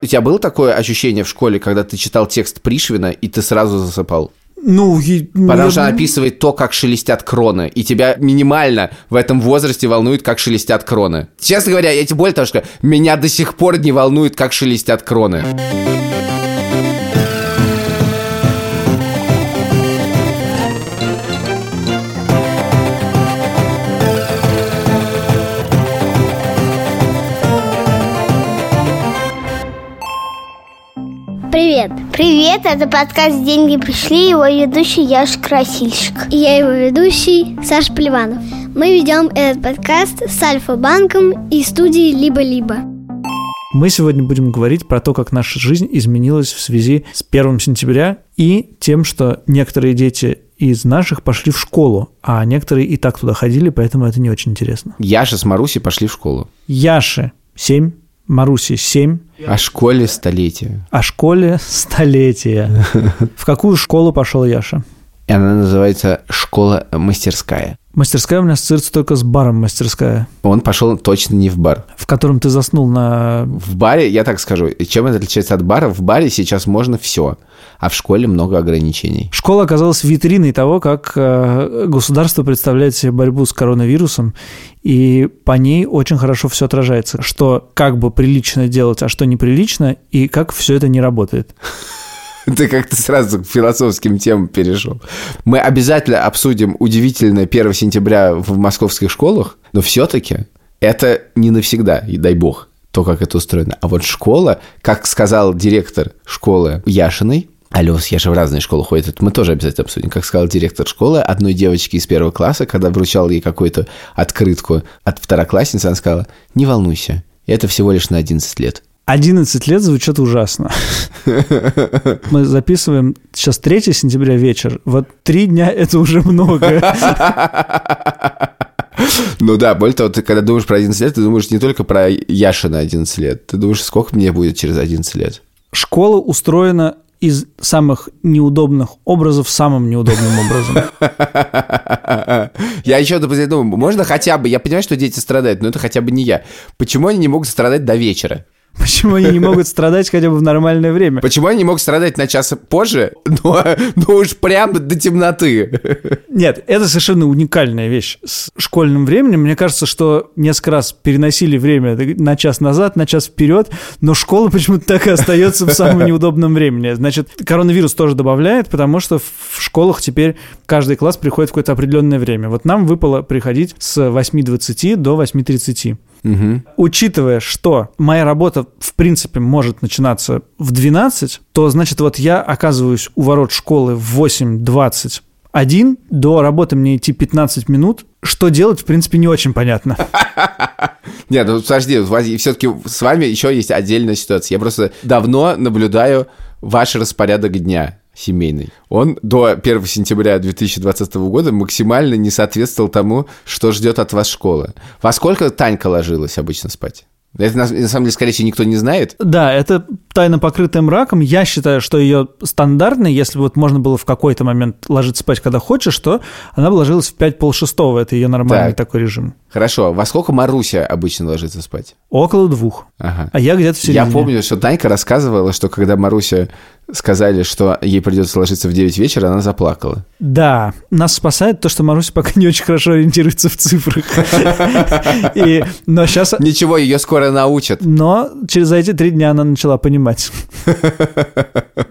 У тебя было такое ощущение в школе, когда ты читал текст Пришвина, и ты сразу засыпал? Ну, и- Потому что я- она описывает то, как шелестят кроны, и тебя минимально в этом возрасте волнует, как шелестят кроны. Честно говоря, я тебе более того, что меня до сих пор не волнует, как шелестят кроны. Привет! Привет, это подкаст «Деньги пришли», его ведущий Яш Красильщик. И я его ведущий Саша Поливанов. Мы ведем этот подкаст с Альфа-банком и студией «Либо-либо». Мы сегодня будем говорить про то, как наша жизнь изменилась в связи с 1 сентября и тем, что некоторые дети из наших пошли в школу, а некоторые и так туда ходили, поэтому это не очень интересно. Яша с Марусей пошли в школу. Яше 7, Маруси 7, О школе столетия. о школе столетия. В какую школу пошел Яша? И она называется «Школа-мастерская». Мастерская у меня ассоциируется только с баром мастерская, Он пошел точно не в бар. в котором ты заснул на... В баре, я так скажу, чем это отличается от бара? В баре сейчас можно все, а в школе много ограничений. Школа оказалась витриной того, как э, государство представляет себе борьбу с коронавирусом, и по ней очень хорошо все отражается, что как бы прилично делать, а что неприлично, и как все это не работает. Ты как-то сразу к философским темам перешел. Мы обязательно обсудим удивительное 1 сентября в московских школах, но все-таки это не навсегда, и дай бог, то, как это устроено. А вот школа, как сказал директор школы Яшиной, Алёс, я же в разные школы ходит, это мы тоже обязательно обсудим. Как сказал директор школы одной девочке из первого класса, когда вручал ей какую-то открытку от второклассницы, она сказала, не волнуйся, это всего лишь на 11 лет. 11 лет звучит ужасно. Мы записываем сейчас 3 сентября вечер. Вот три дня – это уже много. Ну да, более того, ты когда думаешь про 11 лет, ты думаешь не только про Яшина 11 лет, ты думаешь, сколько мне будет через 11 лет. Школа устроена из самых неудобных образов самым неудобным образом. Я еще думаю, можно хотя бы, я понимаю, что дети страдают, но это хотя бы не я. Почему они не могут страдать до вечера? Почему они не могут страдать хотя бы в нормальное время? Почему они не могут страдать на час позже, но, но уж прям до темноты? Нет, это совершенно уникальная вещь с школьным временем. Мне кажется, что несколько раз переносили время на час назад, на час вперед, но школа почему-то так и остается в самом неудобном времени. Значит, коронавирус тоже добавляет, потому что в школах теперь каждый класс приходит в какое-то определенное время. Вот нам выпало приходить с 8.20 до 8.30. Угу. Учитывая, что моя работа, в принципе, может начинаться в 12, то, значит, вот я оказываюсь у ворот школы в 8.21, до работы мне идти 15 минут. Что делать, в принципе, не очень понятно. Нет, ну подожди, все-таки с вами еще есть отдельная ситуация. Я просто давно наблюдаю ваш распорядок дня семейный. Он до 1 сентября 2020 года максимально не соответствовал тому, что ждет от вас школа. Во сколько Танька ложилась обычно спать? Это, на, на самом деле, скорее всего, никто не знает. Да, это тайна покрытая мраком. Я считаю, что ее стандартной, если бы вот можно было в какой-то момент ложиться спать, когда хочешь, то она бы ложилась в 5 полшестого. Это ее нормальный Так. такой режим. Хорошо, во сколько Маруся обычно ложится спать? Около двух. Ага. А я где-то в середине. Я помню, что Танька рассказывала, что когда Маруся сказали, что ей придется ложиться в 9 вечера, она заплакала. Да, нас спасает то, что Маруся пока не очень хорошо ориентируется в цифрах. И, но сейчас... Ничего, ее скоро научат. Но через эти три дня она начала понимать.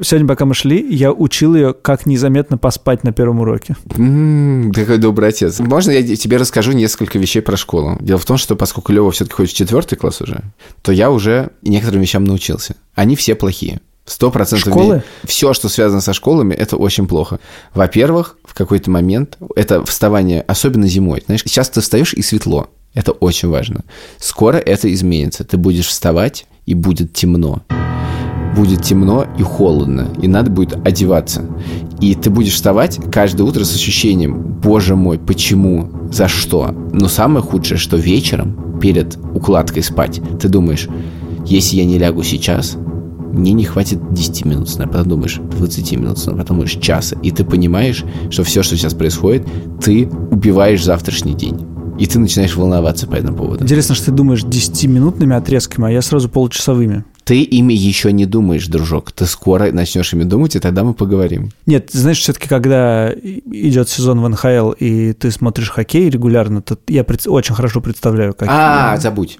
Сегодня, пока мы шли, я учил ее, как незаметно поспать на первом уроке. М, Какой добрый отец. Можно я тебе расскажу несколько вещей про школу? Дело в том, что поскольку Лева все-таки ходит в четвертый класс уже, то я уже некоторым вещам научился. Они все плохие. Сто процентов. Школы? Все, что связано со школами, это очень плохо. Во-первых, в какой-то момент это вставание, особенно зимой. Знаешь, сейчас ты встаешь и светло. Это очень важно. Скоро это изменится. Ты будешь вставать, и будет темно. Будет темно и холодно, и надо будет одеваться. И ты будешь вставать каждое утро с ощущением, боже мой, почему, за что. Но самое худшее, что вечером, перед укладкой спать, ты думаешь, если я не лягу сейчас, мне не хватит 10 минут сна, потом думаешь 20 минут сна, потом думаешь часа, и ты понимаешь, что все, что сейчас происходит, ты убиваешь завтрашний день. И ты начинаешь волноваться по этому поводу. Интересно, что ты думаешь 10-минутными отрезками, а я сразу получасовыми. Ты ими еще не думаешь, дружок. Ты скоро начнешь ими думать, и тогда мы поговорим. Нет, знаешь, все-таки, когда идет сезон в НХЛ, и ты смотришь хоккей регулярно, то я очень хорошо представляю, как... А, забудь.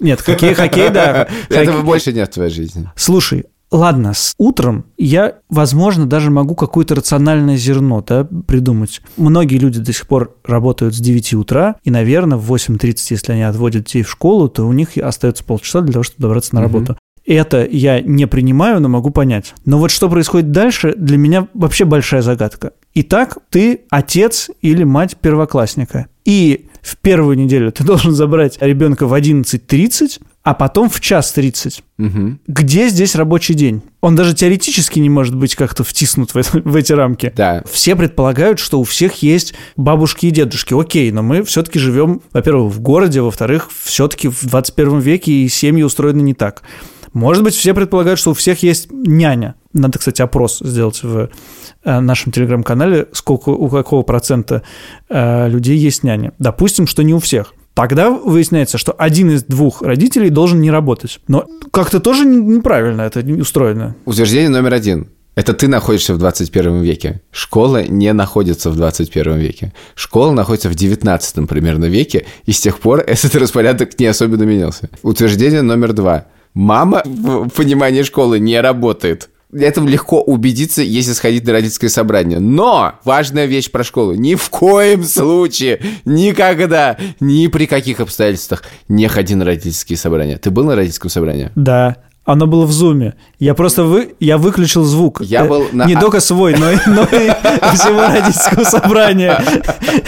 Нет, хоккей, хоккей, да. Этого больше нет в твоей жизни. Слушай, ладно, с утром я, возможно, даже могу какое-то рациональное зерно да, придумать. Многие люди до сих пор работают с 9 утра, и, наверное, в 8.30, если они отводят детей в школу, то у них остается полчаса для того, чтобы добраться на работу. Это я не принимаю, но могу понять. Но вот что происходит дальше, для меня вообще большая загадка. Итак, ты отец или мать первоклассника. И в первую неделю ты должен забрать ребенка в 11.30, а потом в час 30. Мгм. Где здесь рабочий день? Он даже теоретически не может быть как-то втиснут в, это- в эти рамки. Да. Все предполагают, что у всех есть бабушки и дедушки. Окей, но мы все-таки живем, во-первых, в городе, во-вторых, все-таки в 21 веке и семьи устроены не так. Может быть, все предполагают, что у всех есть няня. Надо, кстати, опрос сделать в э, нашем телеграм-канале, сколько, у какого процента э, людей есть няня. Допустим, что не у всех. Тогда выясняется, что один из двух родителей должен не работать. Но как-то тоже не- неправильно это устроено. Утверждение номер один. Это ты находишься в 21 веке. Школа не находится в 21 веке. Школа находится в 19 примерно веке, и с тех пор этот распорядок не особенно менялся. Утверждение номер два. Мама в понимании школы не работает. Это легко убедиться, если сходить на родительское собрание. Но важная вещь про школу. Ни в коем случае, никогда, ни при каких обстоятельствах не ходи на родительские собрания. Ты был на родительском собрании? Да, оно было в зуме. Я просто вы, я выключил звук. Я Э, был на- Не только свой, но и, но и всего родительского собрания.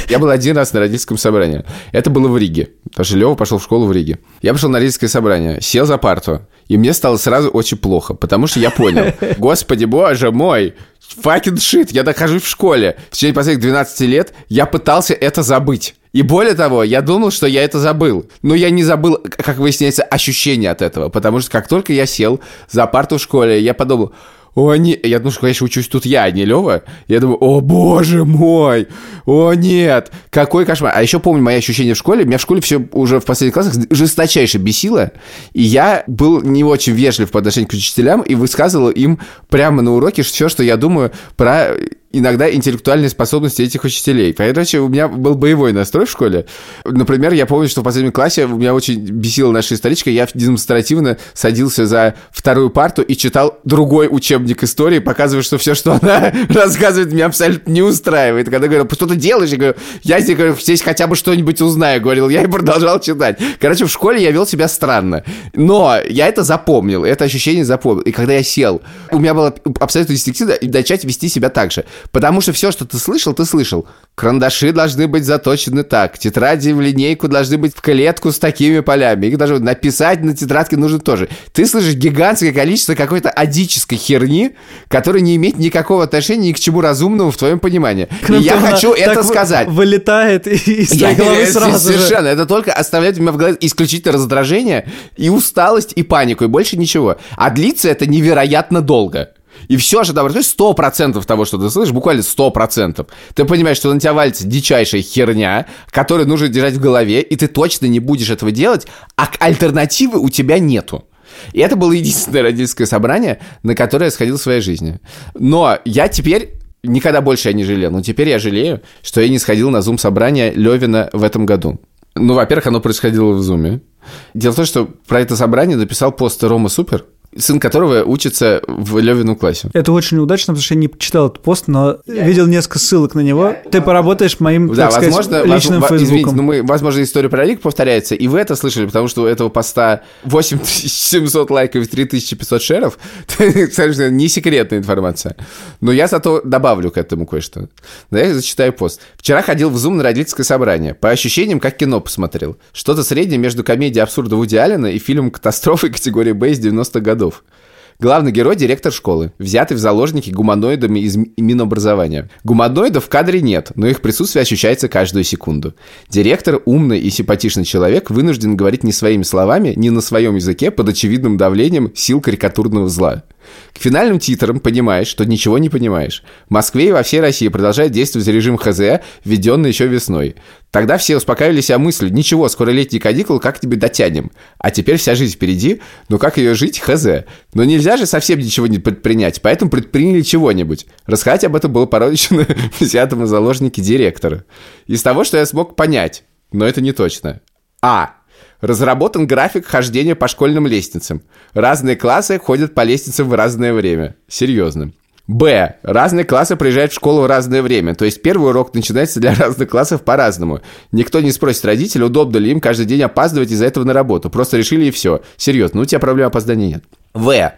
Я был один раз на родительском собрании. Это было в Риге. Потому что Лева пошел в школу в Риге. Я пошел на родительское собрание, сел за парту, и мне стало сразу очень плохо, потому что я понял, господи боже мой, fucking shit, я нахожусь в школе. В течение последних 12 лет я пытался это забыть. И более того, я думал, что я это забыл. Но я не забыл, как выясняется, ощущение от этого. Потому что как только я сел за парту в школе, я подумал, о, не... Я думал, что, конечно, учусь тут я, а не Лева. Я думаю, о, боже мой, о, нет, какой кошмар. А еще помню мои ощущения в школе. Меня в школе все уже в последних классах жесточайше бесило. И я был не очень вежлив по отношению к учителям и высказывал им прямо на уроке все, что я думаю про иногда интеллектуальные способности этих учителей. Короче, у меня был боевой настрой в школе. Например, я помню, что в последнем классе у меня очень бесила наша историчка. Я демонстративно садился за вторую парту и читал другой учебник истории, показывая, что все, что она рассказывает, меня абсолютно не устраивает. Когда говорю, что ты делаешь? Я говорю, я здесь, говорю, здесь хотя бы что-нибудь узнаю, говорил я и продолжал читать. Короче, в школе я вел себя странно. Но я это запомнил, это ощущение запомнил. И когда я сел, у меня было абсолютно инстинктивно начать вести себя так же. Потому что все, что ты слышал, ты слышал. Карандаши должны быть заточены так, тетради в линейку должны быть в клетку с такими полями. Их даже написать на тетрадке нужно тоже. Ты слышишь гигантское количество какой-то адической херни, которая не имеет никакого отношения ни к чему разумному в твоем понимании. И я хочу это сказать. Вылетает из твоей головы сразу. Совершенно. Это только оставляет у меня в голове исключительно раздражение и усталость, и панику, и больше ничего. А длится это невероятно долго. И все же, добро, то есть сто процентов того, что ты слышишь, буквально сто процентов. Ты понимаешь, что на тебя валится дичайшая херня, которую нужно держать в голове, и ты точно не будешь этого делать, а альтернативы у тебя нету. И это было единственное родительское собрание, на которое я сходил в своей жизни. Но я теперь никогда больше я не жалел. Но теперь я жалею, что я не сходил на зум-собрание Левина в этом году. Ну, во-первых, оно происходило в зуме. Дело в том, что про это собрание написал пост Рома Супер, сын которого учится в Левином классе. Это очень удачно, потому что я не читал этот пост, но видел несколько ссылок на него. Ты поработаешь моим, Да, так сказать, возможно, личным воз- во- извините, фейсбуком. но мы, возможно, история про Рик повторяется, и вы это слышали, потому что у этого поста 8700 лайков и 3500 шеров. Совершенно не секретная информация. Но я зато добавлю к этому кое-что. Да, я зачитаю пост. Вчера ходил в Zoom на родительское собрание. По ощущениям, как кино посмотрел. Что-то среднее между комедией абсурда Вуди Аллена и фильмом «Катастрофы» категории Б из 90-х годов. Главный герой – директор школы, взятый в заложники гуманоидами из Минобразования. Гуманоидов в кадре нет, но их присутствие ощущается каждую секунду. Директор – умный и симпатичный человек, вынужден говорить не своими словами, не на своем языке, под очевидным давлением сил карикатурного зла. К финальным титрам понимаешь, что ничего не понимаешь. В Москве и во всей России продолжает действовать режим ХЗ, введенный еще весной. Тогда все успокаивали себя мыслью, ничего, скоро летние каникулы, как тебе дотянем. А теперь вся жизнь впереди, ну как ее жить, ХЗ. Но нельзя же совсем ничего не предпринять, поэтому предприняли чего-нибудь. Рассказать об этом было породичено взятому заложники директора. Из того, что я смог понять, но это не точно. А. Разработан график хождения по школьным лестницам. Разные классы ходят по лестницам в разное время. Серьезно. Б. Разные классы приезжают в школу в разное время. То есть первый урок начинается для разных классов по-разному. Никто не спросит родителей, удобно ли им каждый день опаздывать из-за этого на работу. Просто решили и все. Серьезно, ну у тебя проблем опоздания нет. В.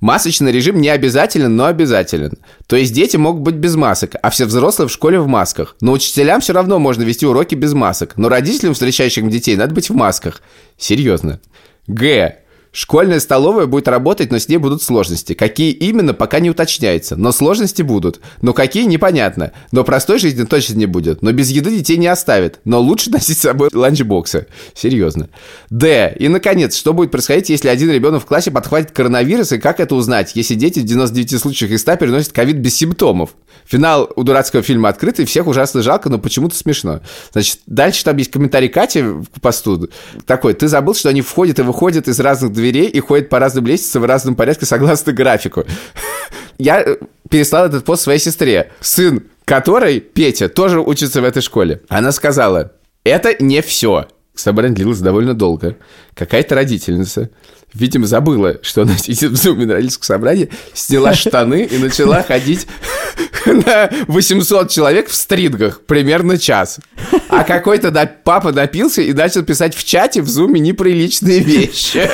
Масочный режим не обязателен, но обязателен. То есть дети могут быть без масок, а все взрослые в школе в масках. Но учителям все равно можно вести уроки без масок. Но родителям, встречающим детей, надо быть в масках. Серьезно. Г. Школьная столовая будет работать, но с ней будут сложности. Какие именно, пока не уточняется. Но сложности будут. Но какие, непонятно. Но простой жизни точно не будет. Но без еды детей не оставят. Но лучше носить с собой ланчбоксы. Серьезно. Д. И, наконец, что будет происходить, если один ребенок в классе подхватит коронавирус, и как это узнать, если дети в 99 случаях из 100 переносят ковид без симптомов? Финал у дурацкого фильма открытый, всех ужасно жалко, но почему-то смешно. Значит, дальше там есть комментарий Кати к посту. Такой, ты забыл, что они входят и выходят из разных дверей дверей и ходит по разным лестницам в разном порядке согласно графику. Я э, переслал этот пост своей сестре, сын которой, Петя, тоже учится в этой школе. Она сказала, это не все. Собрание длилось довольно долго. Какая-то родительница, видимо, забыла, что она сидит в зуме на родительском собрании, сняла штаны и начала ходить на 800 человек в стрингах примерно час. А какой-то папа напился и начал писать в чате в зуме неприличные вещи.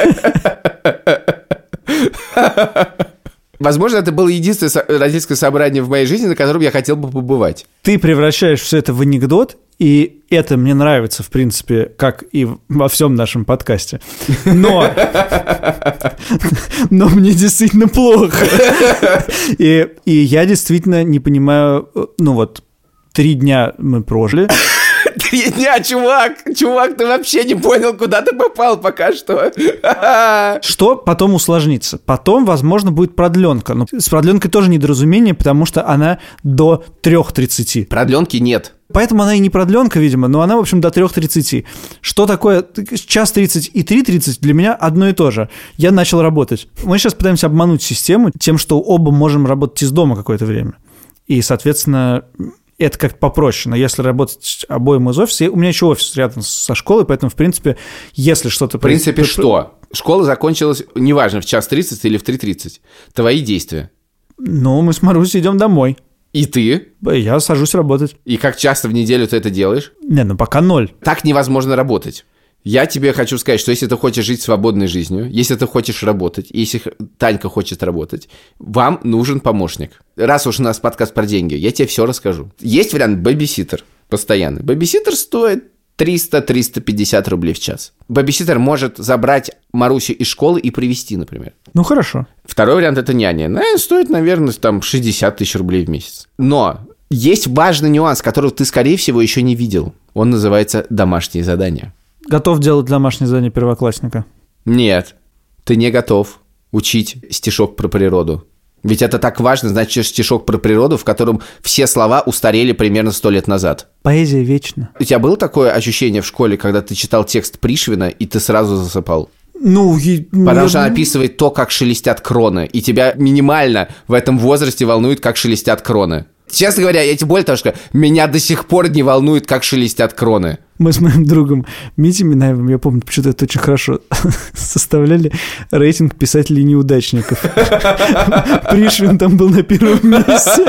Возможно, это было единственное родительское собрание в моей жизни, на котором я хотел бы побывать. Ты превращаешь все это в анекдот, и это мне нравится, в принципе, как и во всем нашем подкасте. Но... Но мне действительно плохо. И, и я действительно не понимаю, ну вот, три дня мы прожили. Три дня, чувак! Чувак, ты вообще не понял, куда ты попал пока что. Что потом усложнится? Потом, возможно, будет продленка. Но с продленкой тоже недоразумение, потому что она до 3.30. Продленки нет. Поэтому она и не продленка, видимо, но она, в общем, до 3.30. Что такое час 30 и 3.30 для меня одно и то же. Я начал работать. Мы сейчас пытаемся обмануть систему тем, что оба можем работать из дома какое-то время. И, соответственно, это как-то попроще. Но если работать обоим из офиса, у меня еще офис рядом со школой, поэтому, в принципе, если что-то... В принципе, что? Школа закончилась, неважно, в час 30 или в 3.30. Твои действия. Ну, мы с Марусей идем домой. И ты? Я сажусь работать. И как часто в неделю ты это делаешь? Не, ну пока ноль. Так невозможно работать. Я тебе хочу сказать, что если ты хочешь жить свободной жизнью, если ты хочешь работать, если Танька хочет работать, вам нужен помощник. Раз уж у нас подкаст про деньги, я тебе все расскажу. Есть вариант бэбиситер постоянный. Бэбиситер стоит 300-350 рублей в час. Бэбиситер может забрать Марусю из школы и привести, например. Ну, хорошо. Второй вариант – это няня. Она стоит, наверное, там 60 тысяч рублей в месяц. Но есть важный нюанс, которого ты, скорее всего, еще не видел. Он называется «домашние задания». Готов делать домашнее задание первоклассника? Нет, ты не готов учить стишок про природу. Ведь это так важно, значит, стишок про природу, в котором все слова устарели примерно сто лет назад. Поэзия вечна. У тебя было такое ощущение в школе, когда ты читал текст Пришвина, и ты сразу засыпал? Ну, и... Потому что она описывает то, как шелестят кроны, и тебя минимально в этом возрасте волнует, как шелестят кроны. Честно говоря, я тебе более того, что меня до сих пор не волнует, как шелестят кроны. Мы с моим другом Митей Минаевым, я помню, почему-то это очень хорошо составляли рейтинг писателей-неудачников. Пришвин там был на первом месте.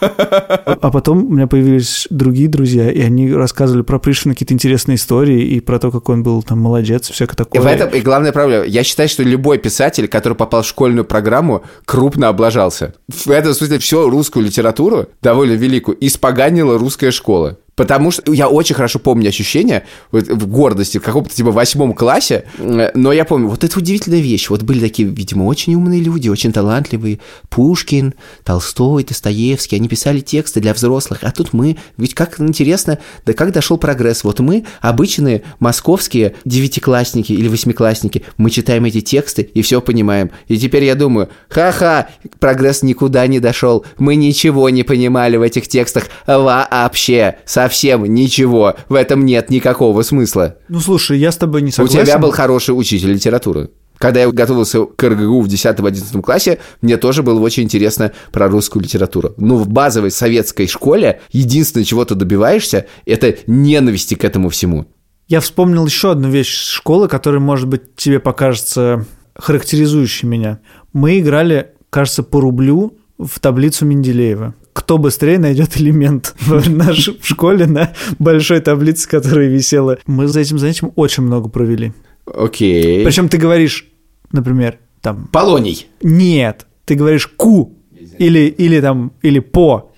А потом у меня появились другие друзья, и они рассказывали про Пришвина какие-то интересные истории и про то, как он был там молодец, всякое такое. И в этом и главная проблема. Я считаю, что любой писатель, который попал в школьную программу, крупно облажался. В этом смысле всю русскую литературу, довольно великую, испоганила русская школа. Потому что я очень хорошо помню ощущение вот, в гордости в каком-то типа восьмом классе, э, но я помню, вот это удивительная вещь. Вот были такие, видимо, очень умные люди, очень талантливые. Пушкин, Толстой, Достоевский, они писали тексты для взрослых, а тут мы, ведь как интересно, да как дошел прогресс. Вот мы, обычные московские девятиклассники или восьмиклассники, мы читаем эти тексты и все понимаем. И теперь я думаю, ха-ха, прогресс никуда не дошел, мы ничего не понимали в этих текстах вообще, совсем совсем ничего. В этом нет никакого смысла. Ну, слушай, я с тобой не согласен. У тебя был хороший учитель литературы. Когда я готовился к РГГУ в 10-11 классе, мне тоже было очень интересно про русскую литературу. Ну, в базовой советской школе единственное, чего ты добиваешься, это ненависти к этому всему. Я вспомнил еще одну вещь школы, которая, может быть, тебе покажется характеризующей меня. Мы играли, кажется, по рублю в таблицу Менделеева кто быстрее найдет элемент в нашей школе на большой таблице, которая висела. Мы за этим занятием очень много провели. Окей. Причем ты говоришь, например, там... Полоний. Нет, ты говоришь ку или, или там, или по.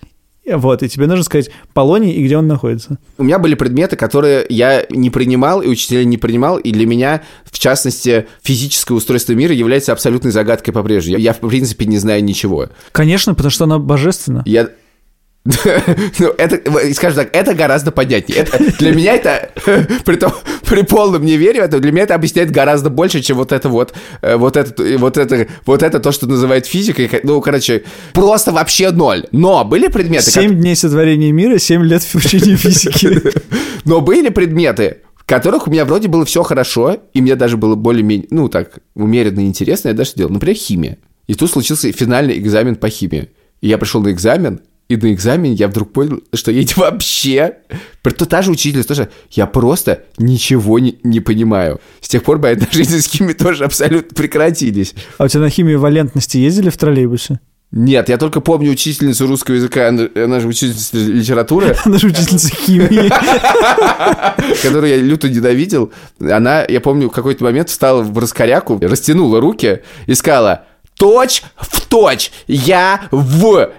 Вот, и тебе нужно сказать Полоний и где он находится. У меня были предметы, которые я не принимал, и учителя не принимал, и для меня, в частности, физическое устройство мира является абсолютной загадкой по-прежнему. Я, в принципе, не знаю ничего. Конечно, потому что оно божественно. Я ну, это, скажем так, это гораздо понятнее. Это, для меня это, при, том, при полном неверии, это, для меня это объясняет гораздо больше, чем вот это вот, э, вот это, вот это, вот это то, что называют физикой. Ну, короче, просто вообще ноль. Но были предметы... Семь как... дней сотворения мира, семь лет в учении физики. Но были предметы, в которых у меня вроде было все хорошо, и мне даже было более-менее, ну, так, умеренно интересно, я даже делал. Например, химия. И тут случился финальный экзамен по химии. И я пришел на экзамен, и на экзамене я вдруг понял, что я вообще... То та же учительница тоже... Я просто ничего не, не понимаю. С тех пор мои отношения с химией тоже абсолютно прекратились. А у тебя на химию валентности ездили в троллейбусе? Нет, я только помню учительницу русского языка, она, она же учительница литературы. Она же учительница химии. Которую я люто ненавидел. Она, я помню, в какой-то момент встала в раскоряку, растянула руки и сказала, точь в точь, я в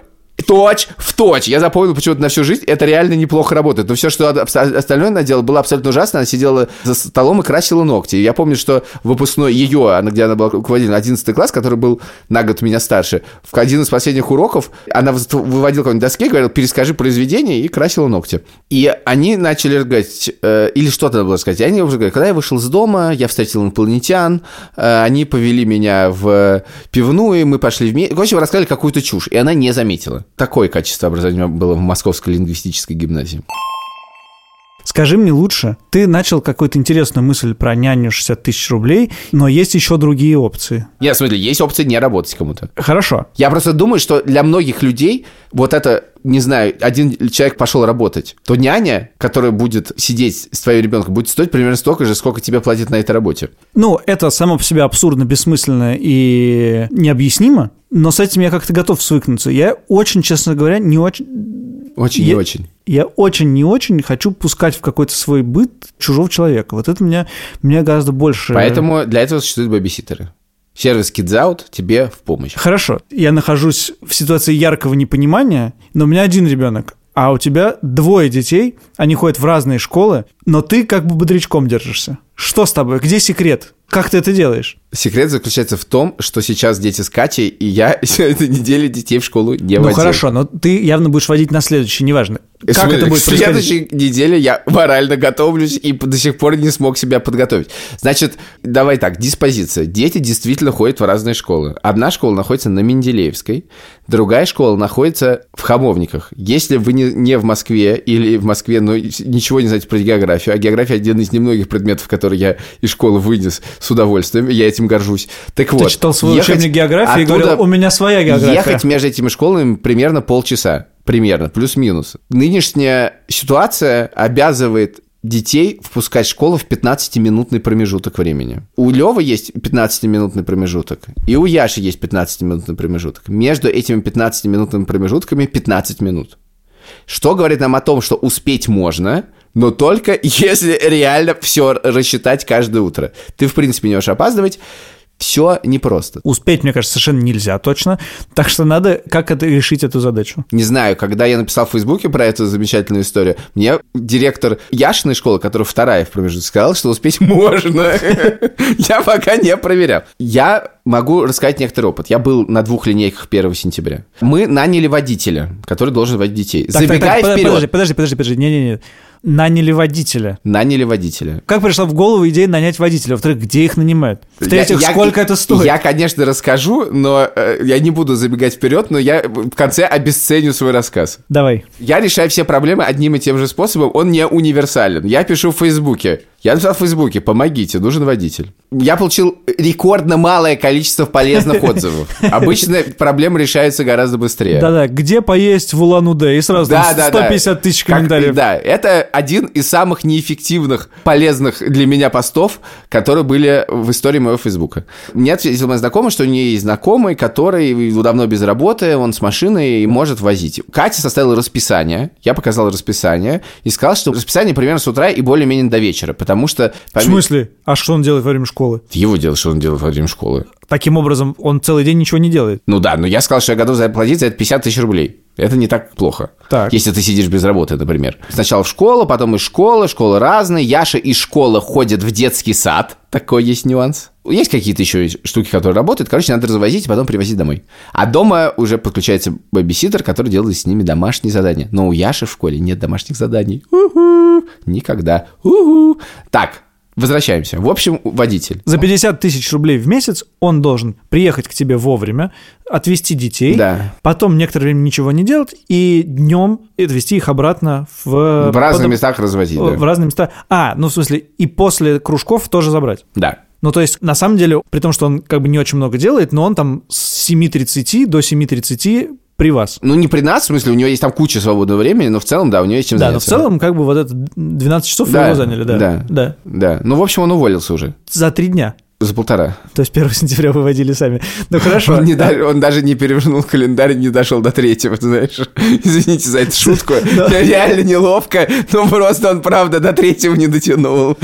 точь в точь. Я запомнил почему-то на всю жизнь, это реально неплохо работает. Но все, что остальное она делала, было абсолютно ужасно. Она сидела за столом и красила ногти. я помню, что выпускной ее, она, где она была руководителем, 11 класс, который был на год меня старше, в один из последних уроков она выводила какой-нибудь доске, говорила, перескажи произведение, и красила ногти. И они начали говорить, э, или что-то было сказать. И они уже говорят, когда я вышел из дома, я встретил инопланетян, э, они повели меня в пивную, мы пошли вместе. В общем, рассказали какую-то чушь, и она не заметила. Такое качество образования было в Московской лингвистической гимназии. Скажи мне лучше, ты начал какую-то интересную мысль про няню 60 тысяч рублей, но есть еще другие опции. Нет, смотри, есть опция не работать кому-то. Хорошо. Я просто думаю, что для многих людей вот это, не знаю, один человек пошел работать, то няня, которая будет сидеть с твоим ребенком, будет стоить примерно столько же, сколько тебе платят на этой работе. Ну, это само по себе абсурдно, бессмысленно и необъяснимо, но с этим я как-то готов свыкнуться. Я очень, честно говоря, не очень... Очень я, не очень. Я очень не очень хочу пускать в какой-то свой быт чужого человека. Вот это меня, меня гораздо больше... Поэтому для этого существуют бабиситеры. Сервис Kids Out тебе в помощь. Хорошо. Я нахожусь в ситуации яркого непонимания, но у меня один ребенок, а у тебя двое детей, они ходят в разные школы, но ты как бы бодрячком держишься. Что с тобой? Где секрет? Как ты это делаешь? Секрет заключается в том, что сейчас дети с Катей, и я этой неделе детей в школу не ну, водил. Ну хорошо, но ты явно будешь водить на следующий, неважно. Как Смотри, это будет В следующей неделе я морально готовлюсь и до сих пор не смог себя подготовить. Значит, давай так, диспозиция. Дети действительно ходят в разные школы. Одна школа находится на Менделеевской, другая школа находится в Хамовниках. Если вы не, не в Москве или в Москве, но ничего не знаете про географию, а география один из немногих предметов, которые я из школы вынес с удовольствием, я этим горжусь. Так Ты вот, читал свой учебник географии и говорил, у меня своя география. Ехать между этими школами примерно полчаса. Примерно, плюс-минус. Нынешняя ситуация обязывает детей впускать в школу в 15-минутный промежуток времени. У Лёвы есть 15-минутный промежуток, и у Яши есть 15-минутный промежуток. Между этими 15-минутными промежутками 15 минут. Что говорит нам о том, что успеть можно, но только если реально все рассчитать каждое утро. Ты, в принципе, не можешь опаздывать, Все непросто. Успеть, мне кажется, совершенно нельзя точно. Так что надо как это решить эту задачу. Не знаю, когда я написал в Фейсбуке про эту замечательную историю, мне директор Яшиной школы, которая вторая в промежутке, сказал, что успеть можно. Я пока не проверял. Я могу рассказать некоторый опыт. Я был на двух линейках 1 сентября. Мы наняли водителя, который должен водить детей. Забегая вперед. Подожди, подожди, подожди, подожди. Не-не-не. Наняли водителя. Наняли водителя. Как пришла в голову идея нанять водителя? Во-вторых, где их нанимают? В-третьих, Я- я- сколько это стоит? Я, конечно, расскажу, но э, я не буду забегать вперед, но я в конце обесценю свой рассказ. Давай. Я решаю все проблемы одним и тем же способом, он не универсален. Я пишу в Фейсбуке. Я написал в Фейсбуке, помогите, нужен водитель. Я получил рекордно малое количество полезных отзывов. Обычно проблемы решаются гораздо быстрее. Да-да, где поесть в Улан-Удэ? И сразу Да, там да, 150 да. тысяч Как- комментариев. да, это один из самых неэффективных, полезных для меня постов, которые были в истории моего Фейсбука. Мне ответил мой знакомый, что у нее есть знакомый, который давно без работы, он с машиной и может возить. Катя составила расписание, я показал расписание и сказал, что расписание примерно с утра и более-менее до вечера, потому что... В смысле? А что он делает во время школы? Его дело, что он делает во время школы. Таким образом, он целый день ничего не делает. Ну да, но я сказал, что я готов заплатить за это 50 тысяч рублей. Это не так плохо. Так. Если ты сидишь без работы, например. Сначала в школу, потом из школы. Школы разные. Яша из школы ходит в детский сад. Такой есть нюанс. Есть какие-то еще штуки, которые работают. Короче, надо развозить и потом привозить домой. А дома уже подключается бэбиситер, который делает с ними домашние задания. Но у Яши в школе нет домашних заданий. У-ху. Никогда. У-ху. Так, возвращаемся. В общем, водитель. За 50 тысяч рублей в месяц он должен приехать к тебе вовремя, отвезти детей, Да. потом некоторое время ничего не делать и днем отвезти их обратно в... В разных потом- местах развозить. В да. разные места. А, ну в смысле, и после кружков тоже забрать. Да. Ну, то есть, на самом деле, при том, что он как бы не очень много делает, но он там с 7.30 до 7.30 при вас. Ну, не при нас, в смысле, у него есть там куча свободного времени, но в целом, да, у него есть чем Да, но в заняться. целом, как бы вот это 12 часов Да, его заняли, да. да. да. Да. Ну, в общем, он уволился уже. За три дня. За полтора. То есть 1 сентября выводили сами. Ну, хорошо. Он, не да- он даже не перевернул календарь, не дошел до третьего, знаешь. Извините за эту шутку. Реально неловко, но просто он, правда, до третьего не дотянул.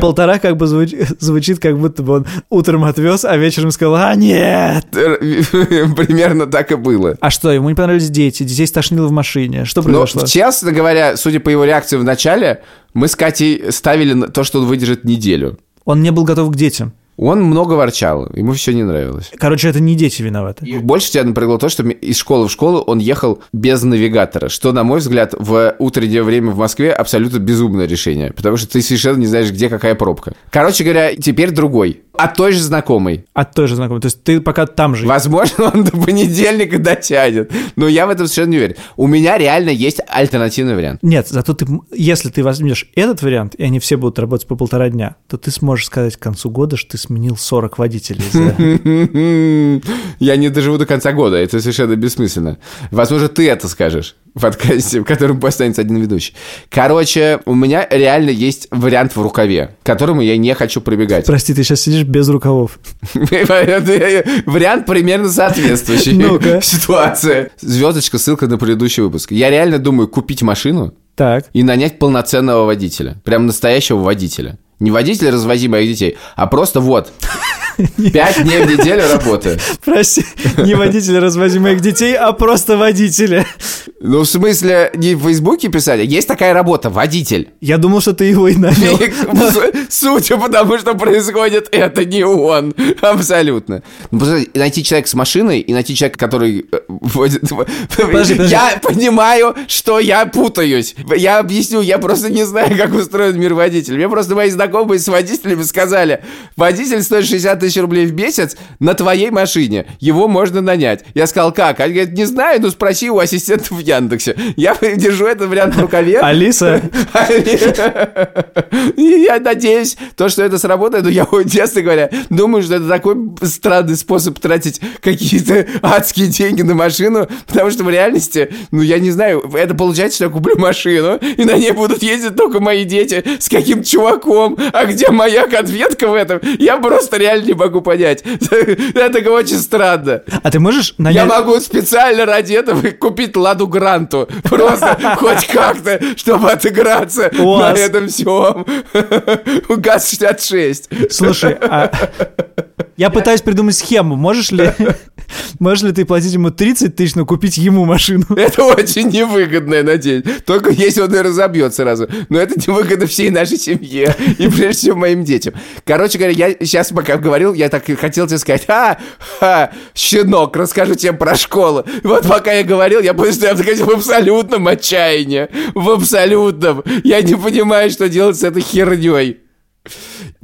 Полтора как бы звуч- звучит, как будто бы он утром отвез, а вечером сказал, а нет. Примерно так и было. А что, ему не понравились дети, детей стошнило в машине. Что Но, произошло? честно говоря, судя по его реакции в начале, мы с Катей ставили то, что он выдержит неделю. Он не был готов к детям. Он много ворчал, ему все не нравилось. Короче, это не дети виноваты. И больше тебя напрягло то, что из школы в школу он ехал без навигатора, что, на мой взгляд, в утреннее время в Москве абсолютно безумное решение, потому что ты совершенно не знаешь, где какая пробка. Короче говоря, теперь другой, от той же знакомой. От той же знакомой. То есть ты пока там же. Возможно, он до понедельника дотянет, но я в этом совершенно не уверен. У меня реально есть альтернативный вариант. Нет, зато ты, если ты возьмешь этот вариант, и они все будут работать по полтора дня, то ты сможешь сказать к концу года, что ты сменил 40 водителей. Я не доживу до конца года, это совершенно бессмысленно. Возможно, ты это скажешь подкасте, в котором останется один ведущий. Короче, у меня реально есть вариант в рукаве, к которому я не хочу пробегать. Прости, ты сейчас сидишь без рукавов. Вариант примерно соответствующий Ну-ка. ситуации. Звездочка, ссылка на предыдущий выпуск. Я реально думаю купить машину Так. и нанять полноценного водителя. Прям настоящего водителя. Не водителя развози моих детей, а просто вот. Пять дней в неделю работы. Прости, не водителя развози моих детей, а просто водителя. Ну, в смысле, не в Фейсбуке писали. Есть такая работа, водитель. Я думал, что ты его и нанял. Судя по тому, что происходит, это не он. Абсолютно. Ну, найти человека с машиной и найти человека, который э, водит... подожди. Я понимаю, что я путаюсь. Я объясню, я просто не знаю, как устроен мир водителя. Мне просто мои знакомые с водителями сказали, водитель стоит 60 тысяч рублей в месяц на твоей машине. Его можно нанять. Я сказал, как? Они говорят, не знаю, ну спроси у ассистента в Яндексе. Я держу этот вариант в рукаве. Алиса, я надеюсь, то, что это сработает, но я, честно говоря, думаю, что это такой странный способ тратить какие-то адские деньги на машину, потому что в реальности, ну, я не знаю, это получается, что я куплю машину, и на ней будут ездить только мои дети с каким-то чуваком, а где моя конфетка в этом, я просто реально не могу понять. Это очень странно. А ты можешь нанять... Я могу специально ради этого купить Ладу Гранту. Просто хоть как-то, чтобы отыграться на этом всем. ГАЗ-66. Слушай, а я пытаюсь придумать схему. Можешь ли, можешь ли ты платить ему 30 тысяч, но купить ему машину? Это очень невыгодно, надеюсь. Только если он ее разобьет сразу. Но это невыгодно всей нашей семье. И прежде всего моим детям. Короче говоря, я сейчас пока говорил, я так хотел тебе сказать, а, а щенок, расскажу тебе про школу. Вот пока я говорил, я понял, что я в абсолютном отчаянии. В абсолютном. Я не понимаю, что делать с этой херней.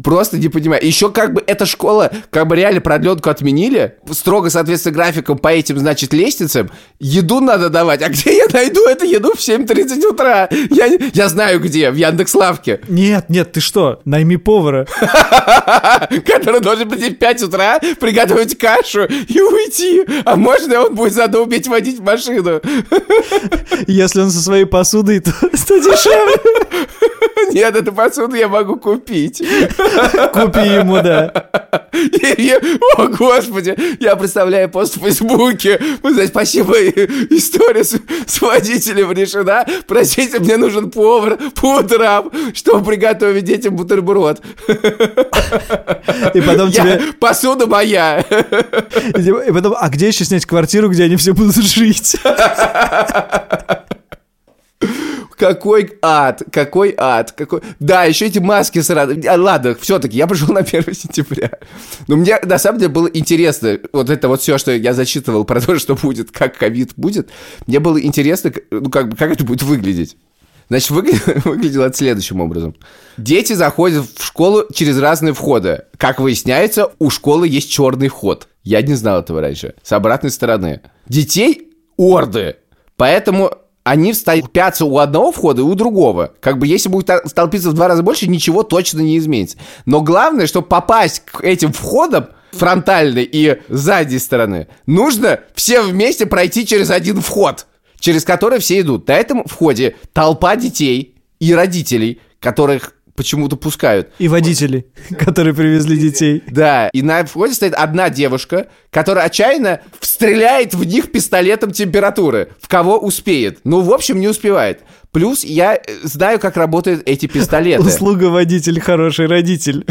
Просто не понимаю. Еще как бы эта школа, как бы реально продленку отменили, строго соответственно графикам по этим, значит, лестницам, еду надо давать. А где я найду эту еду в 7.30 утра? Я, я знаю где, в Яндекс.Лавке. Нет, нет, ты что, найми повара. Который должен прийти в 5 утра, приготовить кашу и уйти. А можно он будет заодно уметь водить машину? Если он со своей посудой, то дешевле. Нет, эту посуду я могу купить. Купи ему, да. О, господи, я представляю пост в Фейсбуке. Вы знаете, спасибо, история с, с водителем решена. Простите, мне нужен повар по утрам, чтобы приготовить детям бутерброд. И потом я, тебе... Посуда моя. И потом, а где еще снять квартиру, где они все будут жить? Какой ад, какой ад, какой... Да, еще эти маски сразу. А, ладно, все-таки, я пришел на 1 сентября. Но мне на самом деле было интересно, вот это вот все, что я зачитывал про то, что будет, как ковид будет, мне было интересно, ну, как, как это будет выглядеть. Значит, выглядело, это следующим образом. Дети заходят в школу через разные входы. Как выясняется, у школы есть черный вход. Я не знал этого раньше. С обратной стороны. Детей орды. Поэтому они столпятся у одного входа и у другого. Как бы если будет столпиться в два раза больше, ничего точно не изменится. Но главное, чтобы попасть к этим входам, фронтальной и задней стороны, нужно все вместе пройти через один вход, через который все идут. На этом входе толпа детей и родителей, которых почему-то пускают. И водители, которые привезли детей. Да, и на входе стоит одна девушка, которая отчаянно стреляет в них пистолетом температуры. В кого успеет. Ну, в общем, не успевает. Плюс я э, знаю, как работают эти пистолеты. Услуга водитель, хороший родитель.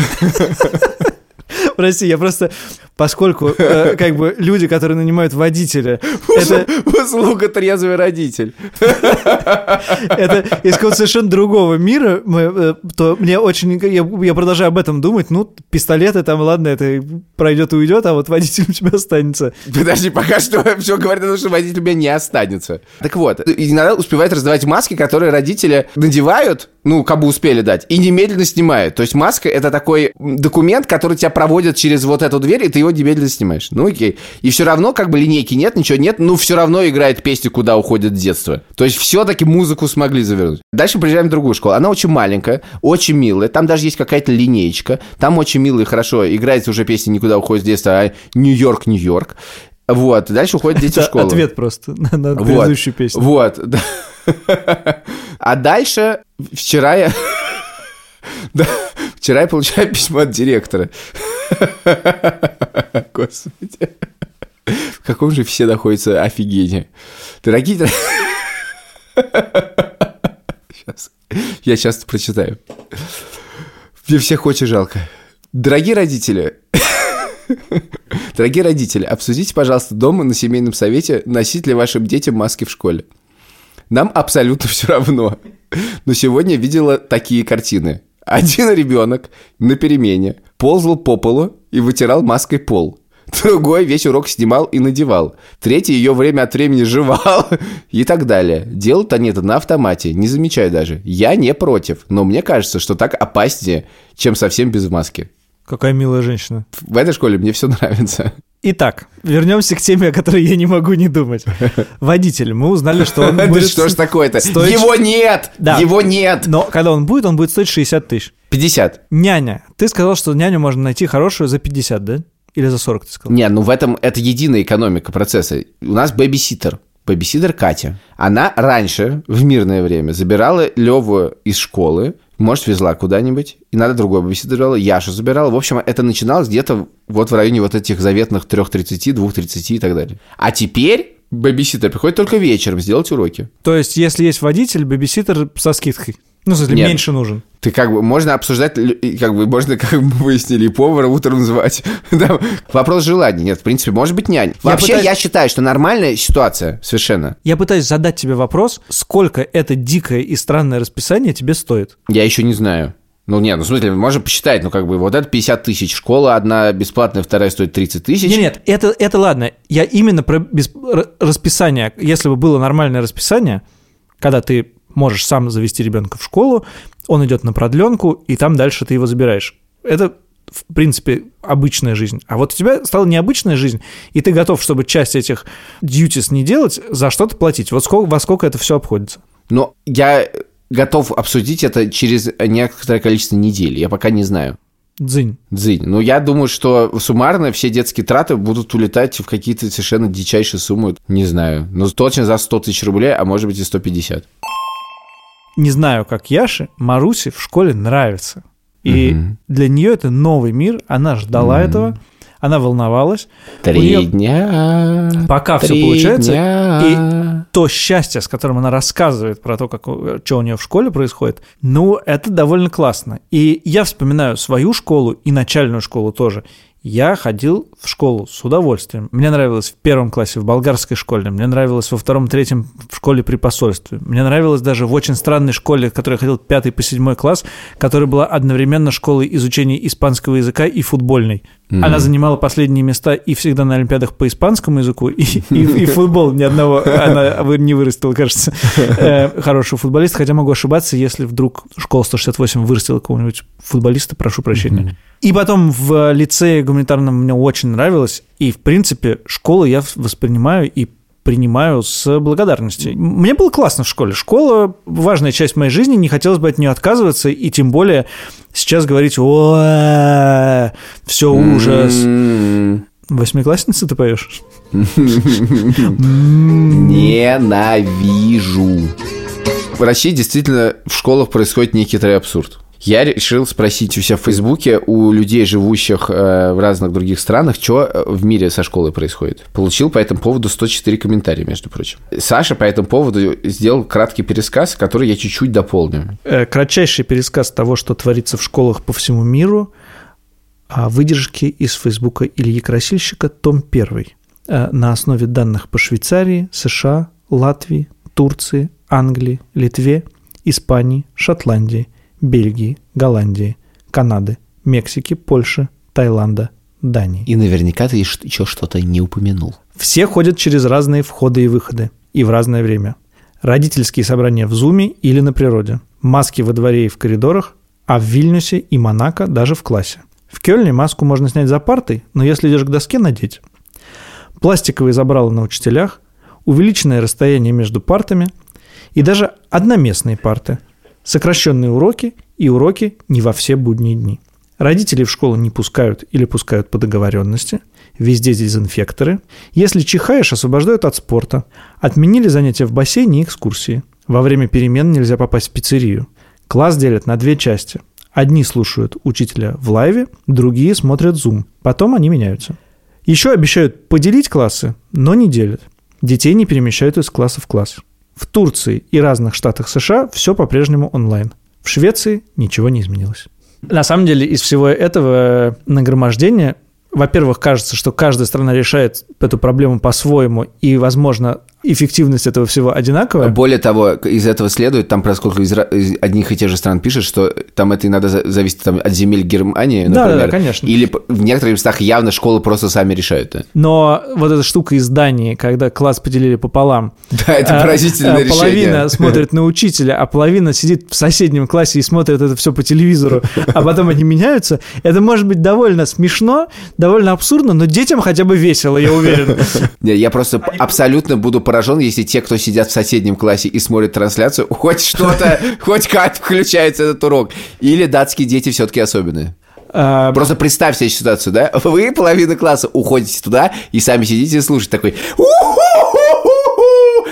Прости, я просто, поскольку э, как бы люди, которые нанимают водителя, это... Услуга трезвый родитель. это из какого-то совершенно другого мира, э, то мне очень... Я, продолжаю об этом думать, ну, пистолеты там, ладно, это пройдет и уйдет, а вот водитель у тебя останется. Подожди, пока что все говорит о том, что водитель у меня не останется. Так вот, иногда успевает раздавать маски, которые родители надевают, ну, как бы успели дать, и немедленно снимают. То есть маска — это такой документ, который тебя проводит через вот эту дверь, и ты его немедленно снимаешь. Ну, окей. И все равно как бы линейки нет, ничего нет, но все равно играет песня «Куда уходит детство». То есть все-таки музыку смогли завернуть. Дальше приезжаем в другую школу. Она очень маленькая, очень милая. Там даже есть какая-то линеечка. Там очень мило и хорошо играется уже песня «Никуда уходит детство», а «Нью-Йорк, Нью-Йорк». Вот, дальше уходят дети в школу. Ответ просто на, на предыдущую вот, песню. Вот. А дальше вчера я... Вчера я получаю письмо от директора. Господи. В каком же все находятся офигении. Дорогие... Сейчас. Я сейчас прочитаю. Мне всех очень жалко. Дорогие родители, Дорогие родители, обсудите, пожалуйста, дома на семейном совете, носить ли вашим детям маски в школе. Нам абсолютно все равно. Но сегодня видела такие картины. Один ребенок на перемене ползал по полу и вытирал маской пол. Другой весь урок снимал и надевал. Третий ее время от времени жевал и так далее. Делают они это на автомате, не замечаю даже. Я не против, но мне кажется, что так опаснее, чем совсем без маски. Какая милая женщина. В этой школе мне все нравится. Итак, вернемся к теме, о которой я не могу не думать. Водитель, мы узнали, что он будет... Что ж такое-то? Его нет! Его нет! Но когда он будет, он будет стоить 60 тысяч. 50. Няня. Ты сказал, что няню можно найти хорошую за 50, да? Или за 40, ты сказал? Не, ну в этом это единая экономика процесса. У нас бэбиситер. Бэбиситер Катя. Она раньше, в мирное время, забирала Леву из школы, может, везла куда-нибудь, и надо другой забирала, Яша забирала. В общем, это начиналось где-то вот в районе вот этих заветных 3.30, 2.30 и так далее. А теперь бабиситер приходит только вечером сделать уроки. То есть, если есть водитель, бабиситер со скидкой. Ну, в смысле, Нет. меньше нужен. Ты как бы, можно обсуждать, как бы, можно, как мы выяснили, повара утром звать. Да, Вопрос желания. Нет, в принципе, может быть нянь. Вообще, пытаюсь- я считаю, что нормальная ситуация совершенно. Я пытаюсь задать тебе вопрос, сколько это дикое и странное расписание тебе стоит? Я еще не знаю. Ну, нет, ну, в смысле, можно посчитать, ну, как бы, вот это 50 тысяч. Школа одна бесплатная, вторая стоит 30 тысяч. Нет, нет, это, это ладно. Я именно про бес- р- расписание. Если бы было нормальное расписание, когда ты можешь сам завести ребенка в школу, он идет на продленку, и там дальше ты его забираешь. Это, в принципе, обычная жизнь. А вот у тебя стала необычная жизнь, и ты готов, чтобы часть этих duties не делать, за что-то платить. Вот сколько, во сколько это все обходится? Но я готов обсудить это через некоторое количество недель. Я пока не знаю. Дзынь. Дзынь. Но я думаю, что суммарно все детские траты будут улетать в какие-то совершенно дичайшие суммы. Не знаю. Ну, точно за 100 тысяч рублей, а может быть и 150. Не знаю, как Яше, Марусе в школе нравится. И Мгм. для нее это новый мир, она ждала этого, она волновалась. У Три неё дня. Пока все три получается, дня. то счастье, с которым она рассказывает про то, как, что у нее в школе происходит, ну, это довольно классно. И я вспоминаю свою школу и начальную школу тоже. Я ходил в школу с удовольствием. Мне нравилось в первом классе в болгарской школе, мне нравилось во втором-третьем в школе при посольстве. Мне нравилось даже в очень странной школе, в которой я ходил пятый по седьмой класс, которая была одновременно школой изучения испанского языка и футбольной. Она занимала последние места и всегда на Олимпиадах по испанскому языку, и, и, и футбол ни одного она не вырастила, кажется, э, хорошего футболиста. Хотя могу ошибаться, если вдруг школа 168 вырастила какого-нибудь футболиста, прошу прощения. И потом в лицее гуманитарном мне очень нравилось, и, в принципе, школу я воспринимаю и принимаю с благодарностью. Мне было классно в школе. Школа – важная часть моей жизни, не хотелось бы от нее отказываться, и тем более сейчас говорить о все ужас. М, Восьмиклассница ты поешь? Ненавижу. В России действительно в школах происходит некоторый абсурд. Я решил спросить у себя в Фейсбуке у людей, живущих э, в разных других странах, что в мире со школой происходит. Получил по этому поводу 104 комментария, между прочим. Саша по этому поводу сделал краткий пересказ, который я чуть-чуть дополню. Э, Кратчайший пересказ того, что творится в школах по всему миру, а выдержки из Фейсбука Ильи Красильщика, том 1. На основе данных по Швейцарии, США, Латвии, Турции, Англии, Литве, Испании, Шотландии, Бельгии, Голландии, Канады, Мексики, Польши, Таиланда, Дании. И наверняка ты еще что-то не упомянул. Все ходят через разные входы и выходы, и в разное время. Родительские собрания в Зуме или на природе. Маски во дворе и в коридорах, а в Вильнюсе и Монако даже в классе. В Кёльне маску можно снять за партой, но если идешь к доске, надеть. Пластиковые забрала на учителях, увеличенное расстояние между партами и даже одноместные парты, сокращенные уроки и уроки не во все будние дни. Родителей в школу не пускают или пускают по договоренности. Везде дезинфекторы. Если чихаешь, освобождают от спорта. Отменили занятия в бассейне и экскурсии. Во время перемен нельзя попасть в пиццерию. Класс делят на две части. Одни слушают учителя в лайве, другие смотрят Zoom. Потом они меняются. Еще обещают поделить классы, но не делят. Детей не перемещают из класса в класс. В Турции и разных штатах США все по-прежнему онлайн. В Швеции ничего не изменилось. На самом деле из всего этого нагромождения, во-первых, кажется, что каждая страна решает эту проблему по-своему, и, возможно, эффективность этого всего одинаковая. Более того, из этого следует, там, поскольку из, ра- из одних и тех же стран пишет, что там это иногда за- зависит там, от земель Германии, Да, например. да, конечно. Или в некоторых местах явно школы просто сами решают это. Но вот эта штука из Дании, когда класс поделили пополам, Да, это а, поразительное а, решение. Половина смотрит на учителя, а половина сидит в соседнем классе и смотрит это все по телевизору, а потом они меняются. Это может быть довольно смешно, довольно абсурдно, но детям хотя бы весело, я уверен. Не, Я просто абсолютно буду поражен, если те, кто сидят в соседнем классе и смотрят трансляцию, хоть что-то, хоть как включается этот урок. Или датские дети все-таки особенные. А, Просто представь себе ситуацию, да? Вы половина класса уходите туда и сами сидите и слушаете такой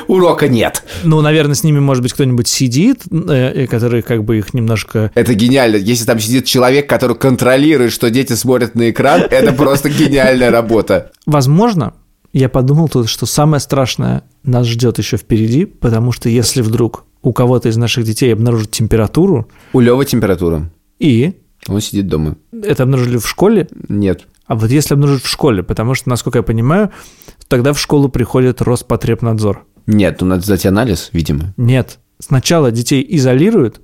урока нет. Ну, наверное, с ними, может быть, кто-нибудь сидит, э, который как бы их немножко... Это гениально. Если там сидит человек, который контролирует, что дети смотрят на экран, это просто гениальная работа. Возможно, я подумал тут, что самое страшное нас ждет еще впереди, потому что если вдруг у кого-то из наших детей обнаружат температуру... У Лёвы температура. И? Он сидит дома. Это обнаружили в школе? Нет. А вот если обнаружат в школе, потому что, насколько я понимаю, тогда в школу приходит Роспотребнадзор. Нет, ну надо сдать анализ, видимо. Нет. Сначала детей изолируют,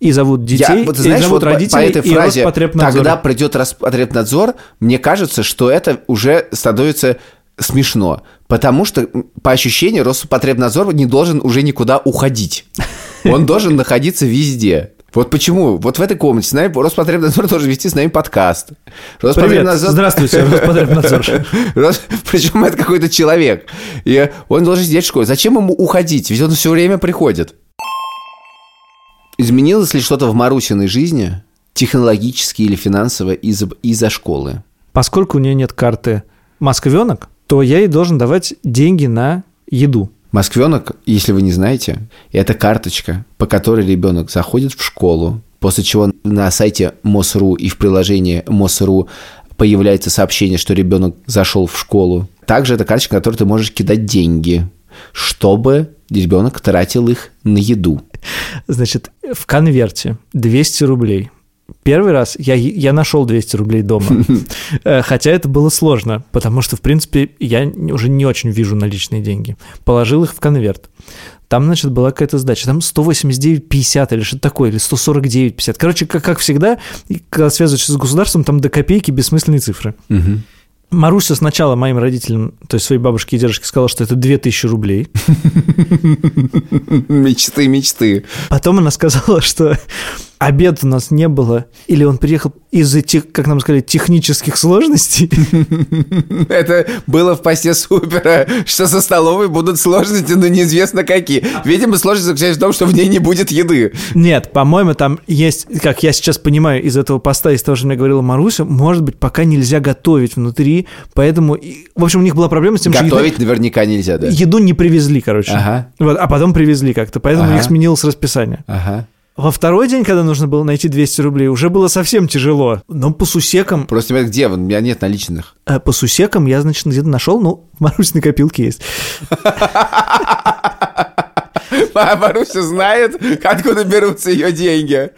и зовут детей, Я, вот, знаешь, и зовут вот родителей, по этой и фразе, Роспотребнадзор. когда придет Роспотребнадзор, мне кажется, что это уже становится смешно, потому что по ощущению Роспотребнадзор не должен уже никуда уходить. Он должен находиться везде. Вот почему? Вот в этой комнате с нами Роспотребнадзор должен вести с нами подкаст. Привет, здравствуйте, Роспотребнадзор. Причем это какой-то человек. И он должен сидеть в школе. Зачем ему уходить? Ведь он все время приходит. Изменилось ли что-то в Марусиной жизни, технологически или финансово, из- из-за школы? Поскольку у нее нет карты москвенок, то я ей должен давать деньги на еду. Москвенок, если вы не знаете, это карточка, по которой ребенок заходит в школу, после чего на сайте МОСРУ и в приложении МОСРУ появляется сообщение, что ребенок зашел в школу. Также это карточка, на которой ты можешь кидать деньги, чтобы ребенок тратил их на еду. Значит, в конверте 200 рублей. Первый раз я, я нашел 200 рублей дома, Э, хотя это было сложно, потому что, в принципе, я уже не очень вижу наличные деньги. Положил их в конверт. Там, значит, была какая-то сдача. Там 189,50 или что-то такое, или 149,50. Короче, как, как всегда, когда связываешься с государством, там до копейки бессмысленные цифры. Маруся сначала моим родителям, то есть своей бабушке и дедушке, сказала, что это 2000 рублей. Мечты, мечты. Потом она сказала, что обед у нас не было, или он приехал из-за, тех, как нам сказали, технических сложностей. Это было в посте супера, что со столовой будут сложности, но неизвестно какие. Видимо, сложность заключается в том, что в ней не будет еды. Нет, по-моему, там есть, как я сейчас понимаю из этого поста, из того, что мне говорила Маруся, может быть, пока нельзя готовить внутри, поэтому, в общем, у них была проблема с тем, что Готовить наверняка нельзя, да? еду, не привезли, короче. Ага. Вот, а потом привезли как-то, поэтому у Ага. них сменилось расписание. Ага. Во второй день, когда нужно было найти 200 рублей, уже было совсем тяжело. Но по сусекам, Просто ребят, где? У меня нет наличных. э, по сусекам я, значит, где-то нашел, ну, в Марусиной копилке есть. А Маруся знает, откуда берутся ее деньги.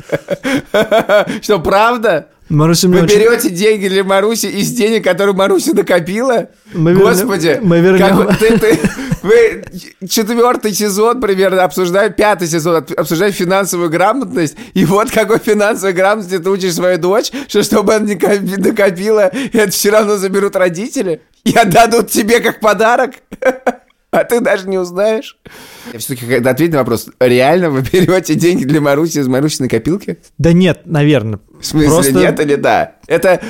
Что, правда? Маруся Вы очень- берете деньги для Маруси из денег, которые Маруся накопила? Мы вернем- Господи, мы вернем. как ты, ты- вы четвертый сезон примерно обсуждаете, пятый сезон об- обсуждаете финансовую грамотность, и вот какой финансовой грамотности ты учишь свою дочь, что чтобы она не ко- накопила, это все равно заберут родители и отдадут тебе как подарок. А ты даже не узнаешь. Я все-таки ответь на вопрос. Реально вы берете деньги для Маруси из Марусиной копилки? Да нет, наверное. В смысле, Просто- нет или да? Это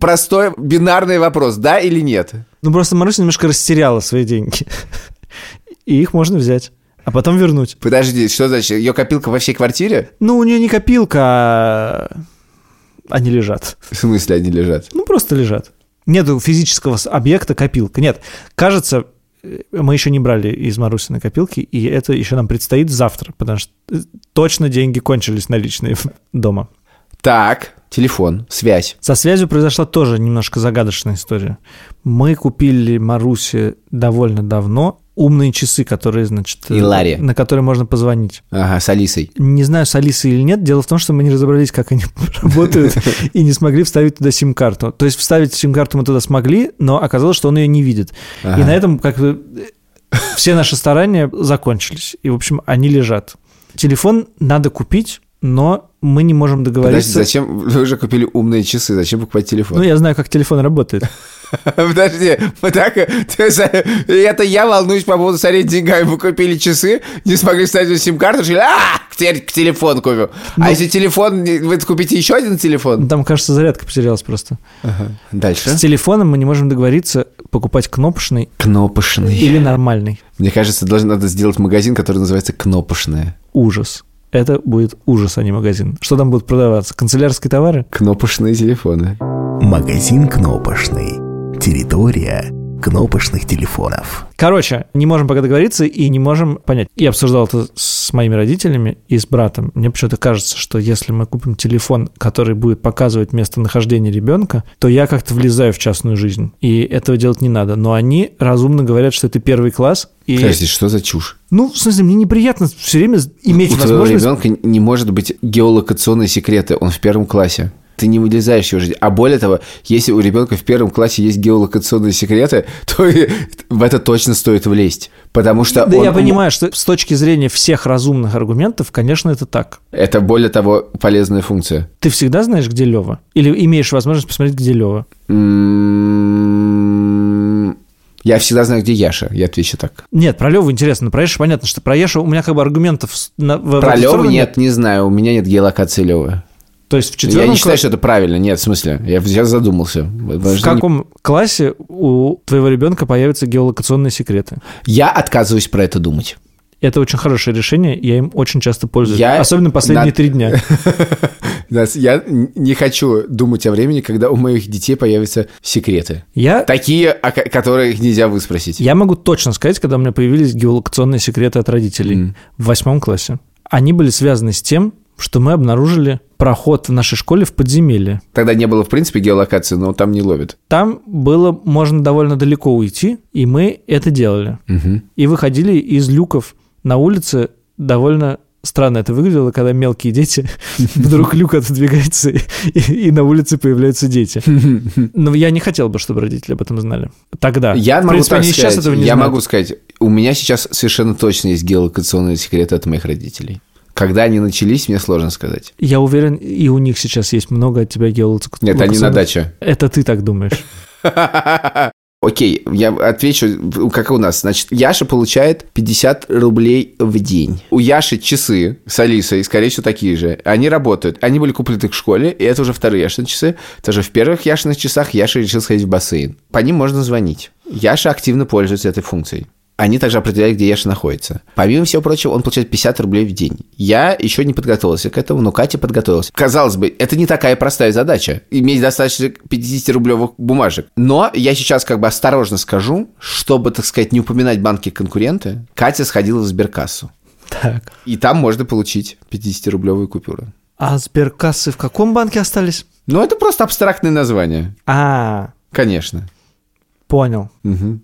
простой бинарный вопрос, да или нет? Ну, просто Маруся немножко растеряла свои деньги. И их можно взять, а потом вернуть. Подожди, что значит? Ее копилка во всей квартире? Ну, у нее не копилка, а они лежат. В смысле они лежат? Ну, просто лежат. Нету физического объекта копилка. Нет, кажется, мы еще не брали из Марусиной копилки, и это еще нам предстоит завтра, потому что э, точно деньги кончились наличные дома. Так, телефон, связь. Со связью произошла тоже немножко загадочная история. Мы купили Марусе довольно давно умные часы, которые, значит... э, И Ларе. На которые можно позвонить. Ага, с Алисой. Не знаю, с Алисой или нет. Дело в том, что мы не разобрались, как они работают, и не смогли вставить туда сим-карту. То есть вставить сим-карту мы туда смогли, но оказалось, что он ее не видит. И Ага. на этом как бы все наши старания закончились. И, в общем, они лежат. Телефон надо купить, но мы не можем Подожди, договориться. зачем вы уже купили умные часы? Зачем покупать телефон? Ну, я знаю, как телефон работает. Подожди, мы так... Это я волнуюсь по поводу сорить деньгами. Вы купили часы, не смогли вставить сим-карту, решили, а, теперь к телефон купим. Ну. А если телефон, вы купите еще один телефон? Там, кажется, зарядка потерялась просто. Дальше. С телефоном мы не можем договориться покупать кнопочный Кнопочный. или нормальный. Мне кажется, должен надо сделать магазин, который называется Кнопочная. Ужас. Это будет ужас, а не магазин. Что там будут продаваться? Канцелярские товары? Кнопочные телефоны. Магазин кнопочный. Территория, кнопочных телефонов. Короче, не можем пока договориться и не можем понять. Я обсуждал это с моими родителями и с братом. Мне почему-то кажется, что если мы купим телефон, который будет показывать местонахождение ребенка, то я как-то влезаю в частную жизнь. И этого делать не надо. Но они разумно говорят, что это первый класс. И... Подожди, что за чушь? Ну, в смысле, мне неприятно все время иметь У твоего возможность... ребенка не может быть геолокационные секреты, он в первом классе. Ты не вылезаешь его жизнь. А более того, если у ребенка в первом классе есть геолокационные секреты, то в это точно стоит влезть. Потому что Да он- я понимаю, что с точки зрения всех разумных аргументов, конечно, это так. Это более того полезная функция. Ты всегда знаешь, где Лева? Или имеешь возможность посмотреть, где Лева? М, Я всегда знаю, где Яша, я отвечу так. Нет, про Леву интересно. Про Яшу понятно, что про Яшу у меня как бы аргументов на, Про Леву сторону нет, не знаю, у меня нет геолокации Левы. То есть в Я четвертом не считаю, классе- что это правильно. Нет, в смысле, я сейчас задумался. В каком классе у твоего ребенка появятся геолокационные секреты? Я отказываюсь про это думать. Это очень хорошее решение, я им очень часто пользуюсь. Я Особенно последние на- три дня. Я не хочу думать о времени, когда у моих детей появятся секреты. Я, Такие, о ко- которые нельзя выспросить. я могу точно сказать, когда у меня появились геолокационные секреты от родителей в восьмом классе. Они были связаны с тем, что мы обнаружили проход в нашей школе в подземелье. Тогда не было, в принципе, геолокации, но там не ловят. Там было можно довольно далеко уйти, и мы это делали. Мгм. И выходили из люков на улице довольно странно это выглядело, когда мелкие дети, вдруг люк отодвигается, и, и на улице появляются дети. Но я не хотел бы, чтобы родители об этом знали. Тогда. Я В могу принципе, так сказать. сейчас этого не я знают. могу сказать, у меня сейчас совершенно точно есть геолокационные секреты от моих родителей. Когда они начались, мне сложно сказать. Я уверен, и у них сейчас есть много от тебя геолокационных. Нет, они на даче. Это ты так думаешь. Окей, я отвечу, как у нас. Значит, Яша получает 50 рублей в день. У Яши часы с Алисой, скорее всего, такие же. Они работают. Они были куплены в школе, и это уже вторые Яшины часы. Тоже в первых Яшиных часах Яша решил сходить в бассейн. По ним можно звонить. Яша активно пользуется этой функцией. Они также определяют, где Яша находится. Помимо всего прочего, он получает 50 рублей в день. Я еще не подготовился к этому, но Катя подготовилась. Казалось бы, это не такая простая задача. Иметь достаточно 50-рублевых бумажек. Но я сейчас как бы осторожно скажу, чтобы, так сказать, не упоминать банки-конкуренты, Катя сходила в сберкассу. Так. И там можно получить 50-рублевую купюру. А сберкассы в каком банке остались? Ну, это просто абстрактное название. А, Конечно. понял. Мгм.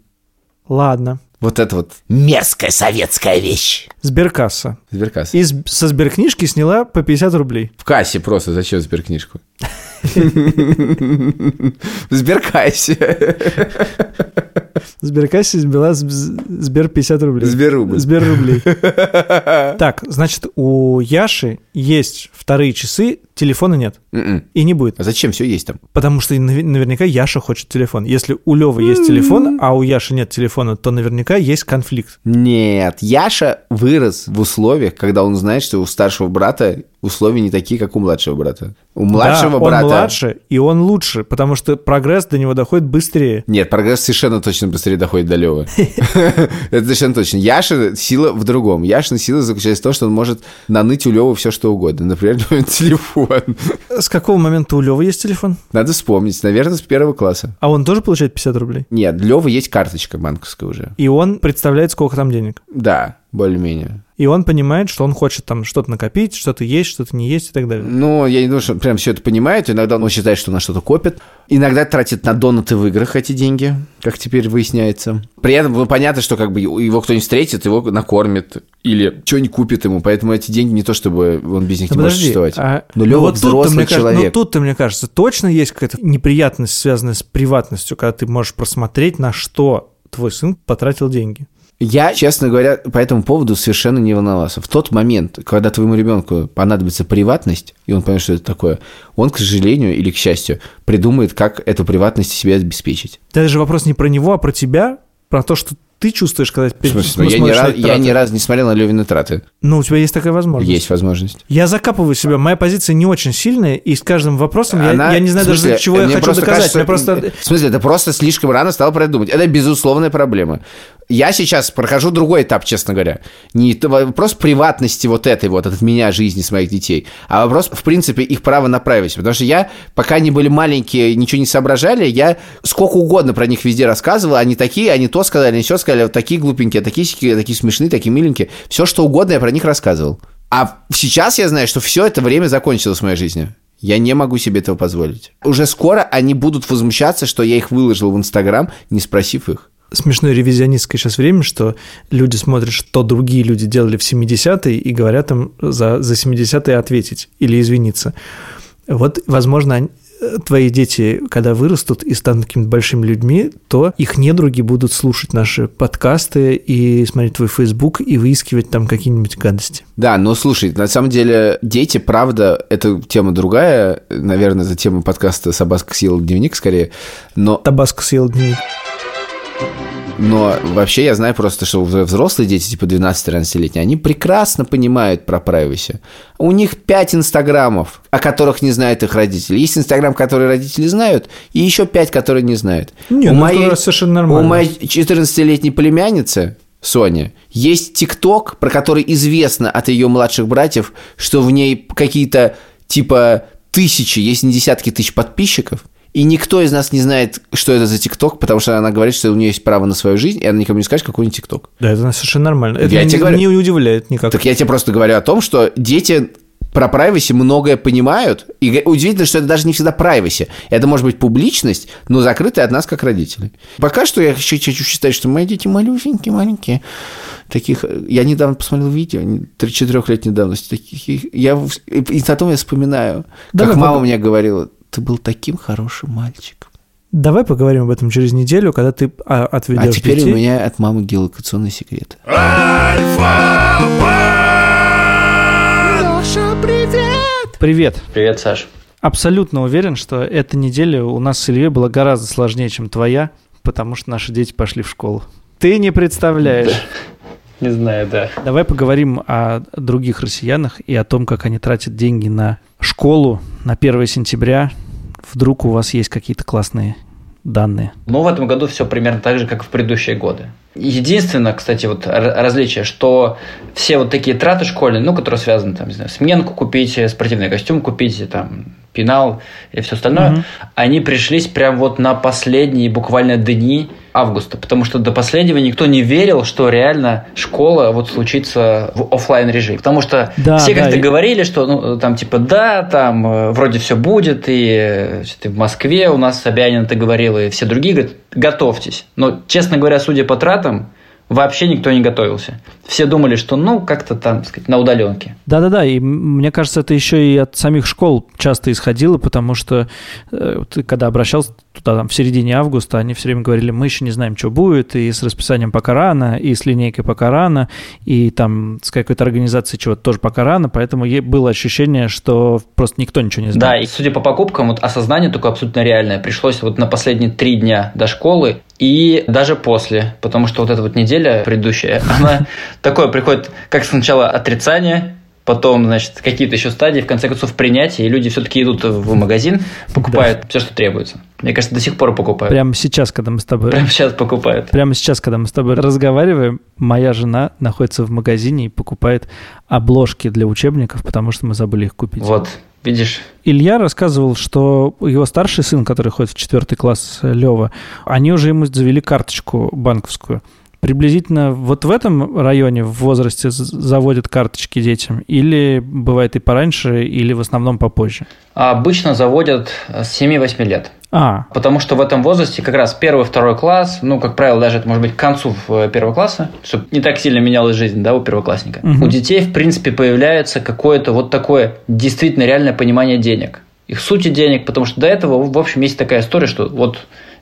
Ладно. Вот это вот Мерзкая советская вещь. Сберкасса. сберкасса. И со сберкнижки сняла по 50 рублей. В кассе просто. Зачем сберкнижку? В сберкассе. В Сберкассе сбила Сбер 50 рублей. Сберрубль. Сбер рублей. Так, значит, у Яши есть вторые часы, телефона нет. Мгм. И не будет. А зачем все есть там? Потому что наве- наверняка Яша хочет телефон. Если у Левы есть телефон, а у Яши нет телефона, то наверняка есть конфликт. Нет, Яша вырос в условиях, когда он знает, что у старшего брата условия не такие, как у младшего брата. У младшего да, брата... он младше, и он лучше, потому что прогресс до него доходит быстрее. Нет, прогресс совершенно точно быстрее доходит до Левы. Это совершенно точно. Яша сила в другом. Яшина сила заключается в том, что он может наныть у Левы все, что угодно. Например, телефон. С какого момента у Левы есть телефон? Надо вспомнить. Наверное, с первого класса. А он тоже получает 50 рублей? Нет, Лева есть карточка банковская уже. И он представляет, сколько там денег. Да, более-менее. И он понимает, что он хочет там что-то накопить, что-то есть, что-то не есть и так далее. Ну, я не думаю, что он прям все это понимает. Иногда он считает, что на что-то копит. Иногда тратит на донаты в играх эти деньги, как теперь выясняется. При этом ну, понятно, что как бы его кто-нибудь встретит, его накормит или что-нибудь купит ему. Поэтому эти деньги не то, чтобы он без них Да не может подожди, существовать. а- Но ну Лева вот тут-то, взрослый мне кажется- человек. ну тут-то, мне кажется, точно есть какая-то неприятность, связанная с приватностью, когда ты можешь просмотреть, на что твой сын потратил деньги. Я, честно говоря, по этому поводу совершенно не волновался. В тот момент, когда твоему ребенку понадобится приватность, и он поймет, что это такое, он, к сожалению или к счастью, придумает, как эту приватность себе обеспечить. Это же вопрос не про него, а про тебя, про то, что ты чувствуешь, когда смысле, ну, я, ни раз, я ни разу не смотрел на Левины траты. Ну, у тебя есть такая возможность. Есть возможность. Я закапываю себя, моя позиция не очень сильная, и с каждым вопросом я- Она- я, не знаю в даже, смысле, чего я хочу доказать. кажется, Мне просто... В смысле, это просто слишком рано стал про это думать. Это безусловная проблема. Я сейчас прохожу другой этап, честно говоря. Не вопрос приватности вот этой вот от меня жизни с моих детей, а вопрос, в принципе, их права на privacy. Потому что я, пока они были маленькие, ничего не соображали, я сколько угодно про них везде рассказывал, они такие, они то сказали, они все сказали, вот такие глупенькие, такие, сики, такие смешные, такие миленькие. Все, что угодно я про них рассказывал. А сейчас я знаю, что все это время закончилось в моей жизни. Я не могу себе этого позволить. Уже скоро они будут возмущаться, что я их выложил в Инстаграм, не спросив их. Смешное ревизионистское сейчас время, что люди смотрят, что другие люди делали в 70-е и говорят им за, за 70-е ответить или извиниться. Вот, возможно, они- э, твои дети, когда вырастут и станут какими-то большими людьми, то их недруги будут слушать наши подкасты и смотреть твой Facebook и выискивать там какие-нибудь гадости. Да, но слушай, на самом деле дети, правда, это тема другая, наверное, это тема подкаста «Собаска съела дневник» скорее, но, Табаско съел дневник. Но вообще я знаю просто, что взрослые дети, типа 12-13-летние, они прекрасно понимают про privacy. У них 5 инстаграмов, о которых не знают их родители. Есть инстаграм, который родители знают, и еще 5, которые не знают. Не, у ну, моей, совершенно нормально. У моей 14-летней племянницы Соня, есть ТикТок, про который известно от ее младших братьев, что в ней какие-то типа тысячи, есть не десятки тысяч подписчиков, и никто из нас не знает, что это за ТикТок, потому что она говорит, что у нее есть право на свою жизнь, и она никому не скажет, какой у нее ТикТок. Да, это совершенно нормально. Это Я не, тебе говорю. не удивляет никак. Так я тебе просто говорю о том, что дети про privacy многое понимают, и удивительно, что это даже не всегда privacy. Это может быть публичность, но закрытая от нас, как родителей. Пока что я еще хочу считать, что мои дети малюсенькие, маленькие. Таких... Я недавно посмотрел видео, 3-4-летней давности. Таких, я, и потом я вспоминаю, Давай как мама пог- мне говорила, ты был таким хорошим мальчиком. Давай поговорим об этом через неделю, когда ты а, отведешь А теперь детей. у меня от мамы геолокационный секрет. Привет. Привет, Саш. Абсолютно уверен, что эта неделя у нас с Ильей была гораздо сложнее, чем твоя, потому что наши дети пошли в школу. Ты не представляешь. Не знаю, да. Давай поговорим о других россиянах и о том, как они тратят деньги на школу на 1 сентября. Вдруг у вас есть какие-то классные данные. Но в этом году все примерно так же, как в предыдущие годы. Единственное, кстати, вот различие, что все вот такие траты школьные, ну, которые связаны, там, не знаю, сменку купить, спортивный костюм купить, там, пенал и все остальное, Мгм. они пришлись прям вот на последние буквально дни августа, потому что до последнего никто не верил, что реально школа вот случится в оффлайн режиме, потому что Да, все да, как-то и- говорили, что ну там типа да, там э, вроде все будет и э, и в Москве у нас Собянин это говорил и все другие говорят готовьтесь, но честно говоря, судя по тратам вообще никто не готовился. Все думали, что ну как-то там так сказать на удаленке. Да-да-да, и мне кажется, это еще и от самих школ часто исходило, потому что э, ты когда обращался туда там, в середине августа, они все время говорили, мы еще не знаем, что будет, и с расписанием пока рано, и с линейкой пока рано, и там с какой-то организацией чего-то тоже пока рано, поэтому было ощущение, что просто никто ничего не Да, знает. и судя по покупкам, вот осознание такое абсолютно реальное. Пришлось вот на последние три дня до школы и даже после, потому что вот эта вот неделя предыдущая, она такое приходит, как сначала отрицание, потом, значит, какие-то еще стадии, в конце концов, принятие, и люди все-таки идут в магазин, покупают все, что требуется. Мне кажется, до сих пор покупают. Прямо сейчас, когда мы с тобой... Прямо сейчас покупают. Прямо сейчас, когда мы с тобой разговариваем, моя жена находится в магазине и покупает обложки для учебников, потому что мы забыли их купить. Вот, видишь, Илья рассказывал, что его старший сын, который ходит в четвертый класс, Лева, они уже ему завели карточку банковскую. Приблизительно вот в этом районе в возрасте заводят карточки детям? Или бывает и пораньше, или в основном попозже? а обычно заводят с 7-8 лет. А, Потому что в этом возрасте как раз первый, второй класс, ну, как правило, даже это может быть к концу э, первого класса, чтобы не так сильно менялась жизнь, да, у первоклассника. Мгм. У детей, в принципе, появляется какое-то вот такое действительно реальное понимание денег. Их сути денег, потому что до этого, в общем, есть такая история, что вот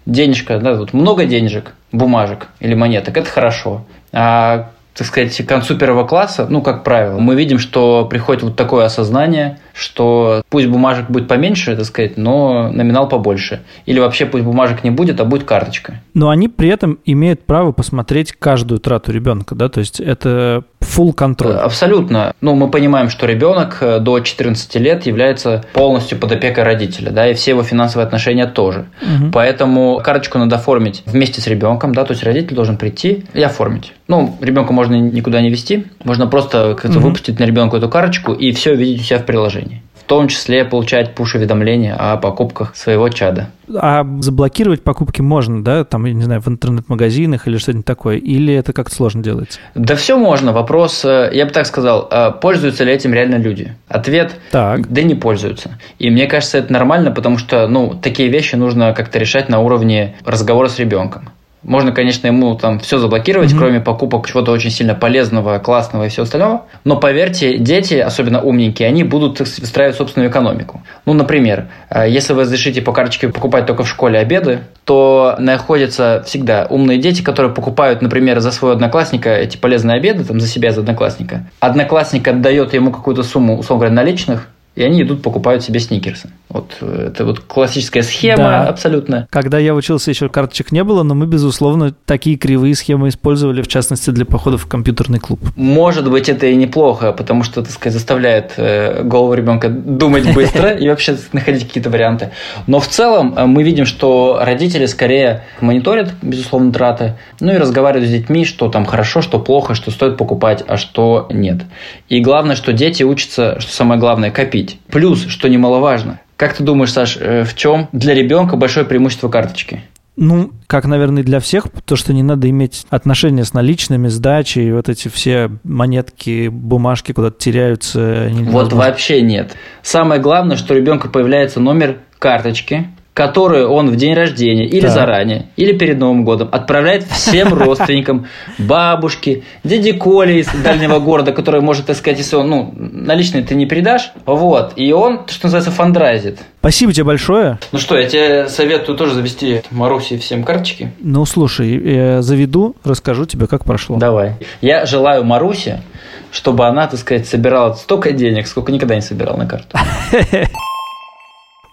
денежка, да, вот много денежек, бумажек или монеток, это хорошо. А так сказать, к концу первого класса, ну, как правило, мы видим, что приходит вот такое осознание, что пусть бумажек будет поменьше, так сказать, но номинал побольше. Или вообще пусть бумажек не будет, а будет карточка. Но они при этом имеют право посмотреть каждую трату ребенка, да, то есть это full контроль. Абсолютно. Ну, мы понимаем, что ребенок э, до 14 лет является полностью под опекой родителя, да, и все его финансовые отношения тоже. Мгм. Поэтому карточку надо оформить вместе с ребенком, да, то есть родитель должен прийти и оформить. Ну, ребенка можно никуда не вести, можно просто как-то Мгм. выпустить на ребенка эту карточку и все видеть у себя в приложении. В том числе получать пуш-уведомления о покупках своего чада. А заблокировать покупки можно, да, там, я не знаю, в интернет-магазинах или что-нибудь такое, или это как-то сложно делается? Да все можно. Вопрос, э, я бы так сказал, э, пользуются ли этим реально люди? Ответ Так. Да не пользуются. И мне кажется, это нормально, потому что, ну, такие вещи нужно как-то решать на уровне разговора с ребенком. Можно, конечно, ему там все заблокировать, Мгм. кроме покупок чего-то очень сильно полезного, классного и всего остального. Но поверьте, дети, особенно умненькие, они будут выстраивать собственную экономику. Ну, например, э, если вы разрешите по карточке покупать только в школе обеды, то находятся всегда умные дети, которые покупают, например, за своего одноклассника эти полезные обеды, там, за себя, за одноклассника. Одноклассник отдает ему какую-то сумму, условно говоря, наличных, и они идут покупают себе сникерсы. Вот э, это вот классическая схема Да. абсолютно. Когда я учился, еще карточек не было, но мы, безусловно, такие кривые схемы использовали, в частности, для походов в компьютерный клуб. Может быть, это и неплохо, потому что, так сказать, заставляет э, голову ребенка думать быстро и вообще находить какие-то варианты. Но в целом э, мы видим, что родители скорее мониторят, безусловно, траты, ну и разговаривают с детьми, что там хорошо, что плохо, что стоит покупать, а что нет. И главное, что дети учатся, что самое главное, копить. Плюс, что немаловажно, как ты думаешь, Саш, э, в чем для ребенка большое преимущество карточки? Ну, как, наверное, и для всех, то, что не надо иметь отношения с наличными, сдачей, вот эти все монетки, бумажки куда-то теряются. они Вот невозможно. вообще нет. Самое главное, что у ребенка появляется номер карточки, которую он в день рождения или Так. заранее, или перед Новым годом отправляет всем родственникам, бабушке, дяде Коле из дальнего города, который может, так сказать, если он, ну, наличные ты не передашь, вот, и он, что называется, фандрайзит. Спасибо тебе большое. Ну что, я тебе советую тоже завести Маруси всем карточки. Ну, слушай, я заведу, расскажу тебе, как прошло. Давай. Я желаю Марусе, чтобы она, так сказать, собирала столько денег, сколько никогда не собирала на карту.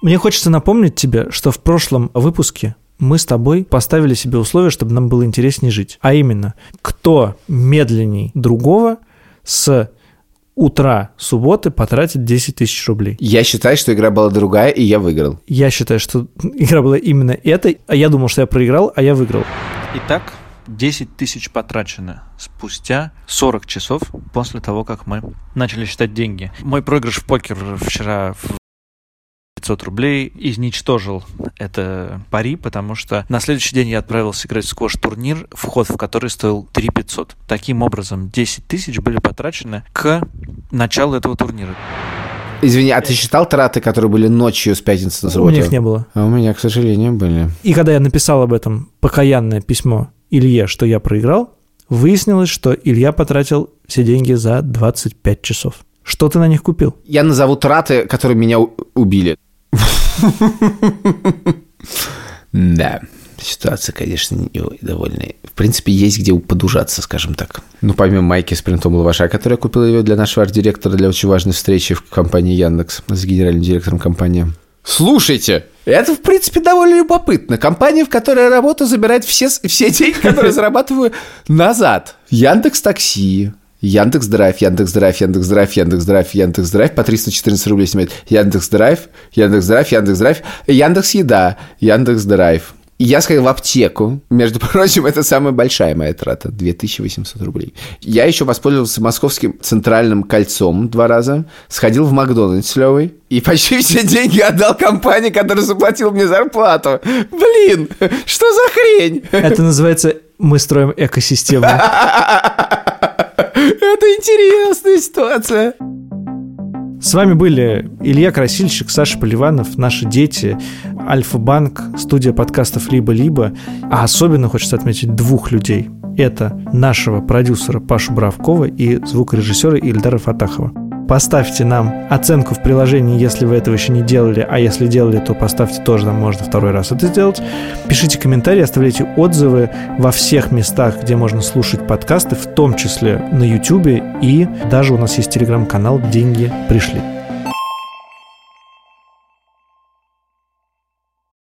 Мне хочется напомнить тебе, что в прошлом выпуске мы с тобой поставили себе условия, чтобы нам было интереснее жить. А именно, кто медленней другого с утра субботы потратит 10 тысяч рублей. Я считаю, что игра была другая, и я выиграл. Я считаю, что игра была именно этой, а я думал, что я проиграл, а я выиграл. Итак, 10 тысяч потрачено спустя 40 часов после того, как мы начали считать деньги. Мой проигрыш в покер вчера в 500 рублей изничтожил это пари, потому что на следующий день я отправился играть в сквош-турнир, вход в который стоил 3 500. Таким образом, 10 тысяч были потрачены к началу этого турнира. Извини, а ты считал траты, которые были ночью с пятницы на У субботу? меня их не было. А у меня, к сожалению, были. И когда я написал об этом покаянное письмо Илье, что я проиграл, выяснилось, что Илья потратил все деньги за 25 часов. Что ты на них купил? Я назову траты, которые меня у- убили. Да, ситуация, конечно, довольно. В принципе, есть где подужаться, скажем так. Ну, помимо майки с принтом лаваша, который я купил ее для нашего арт-директора для очень важной встречи в компании Яндекс с генеральным директором компании. Слушайте, это, в принципе, довольно любопытно. Компания, в которой я работаю, забирает все, все деньги, которые зарабатываю назад. Яндекс Такси, Яндекс Драйв, Яндекс Драйв, Яндекс Драйв, Яндекс Драйв, Яндекс Драйв по 314 рублей снимает. Яндекс Драйв, Яндекс Драйв, Яндекс Драйв, Яндекс Еда, Яндекс Драйв. Я сходил в аптеку. Между прочим, это самая большая моя трата. 2800 рублей. Я еще воспользовался московским центральным кольцом два раза. Сходил в Макдональдс с Левой. И почти все деньги отдал компании, которая заплатила мне зарплату. Блин, что за хрень? Это называется «Мы строим экосистему». Это интересная ситуация. С вами были Илья Красильщик, Саша Поливанов, наши дети, Альфа-Банк, студия подкастов «Либо-либо». А особенно хочется отметить двух людей. Это нашего продюсера Пашу Бравкова и звукорежиссера Ильдара Фатахова. Поставьте нам оценку в приложении, если вы этого еще не делали, а если делали, то поставьте тоже, нам можно второй раз это сделать. Пишите комментарии, оставляйте отзывы во всех местах, где можно слушать подкасты, в том числе на YouTube, и даже у нас есть телеграм-канал «Деньги пришли».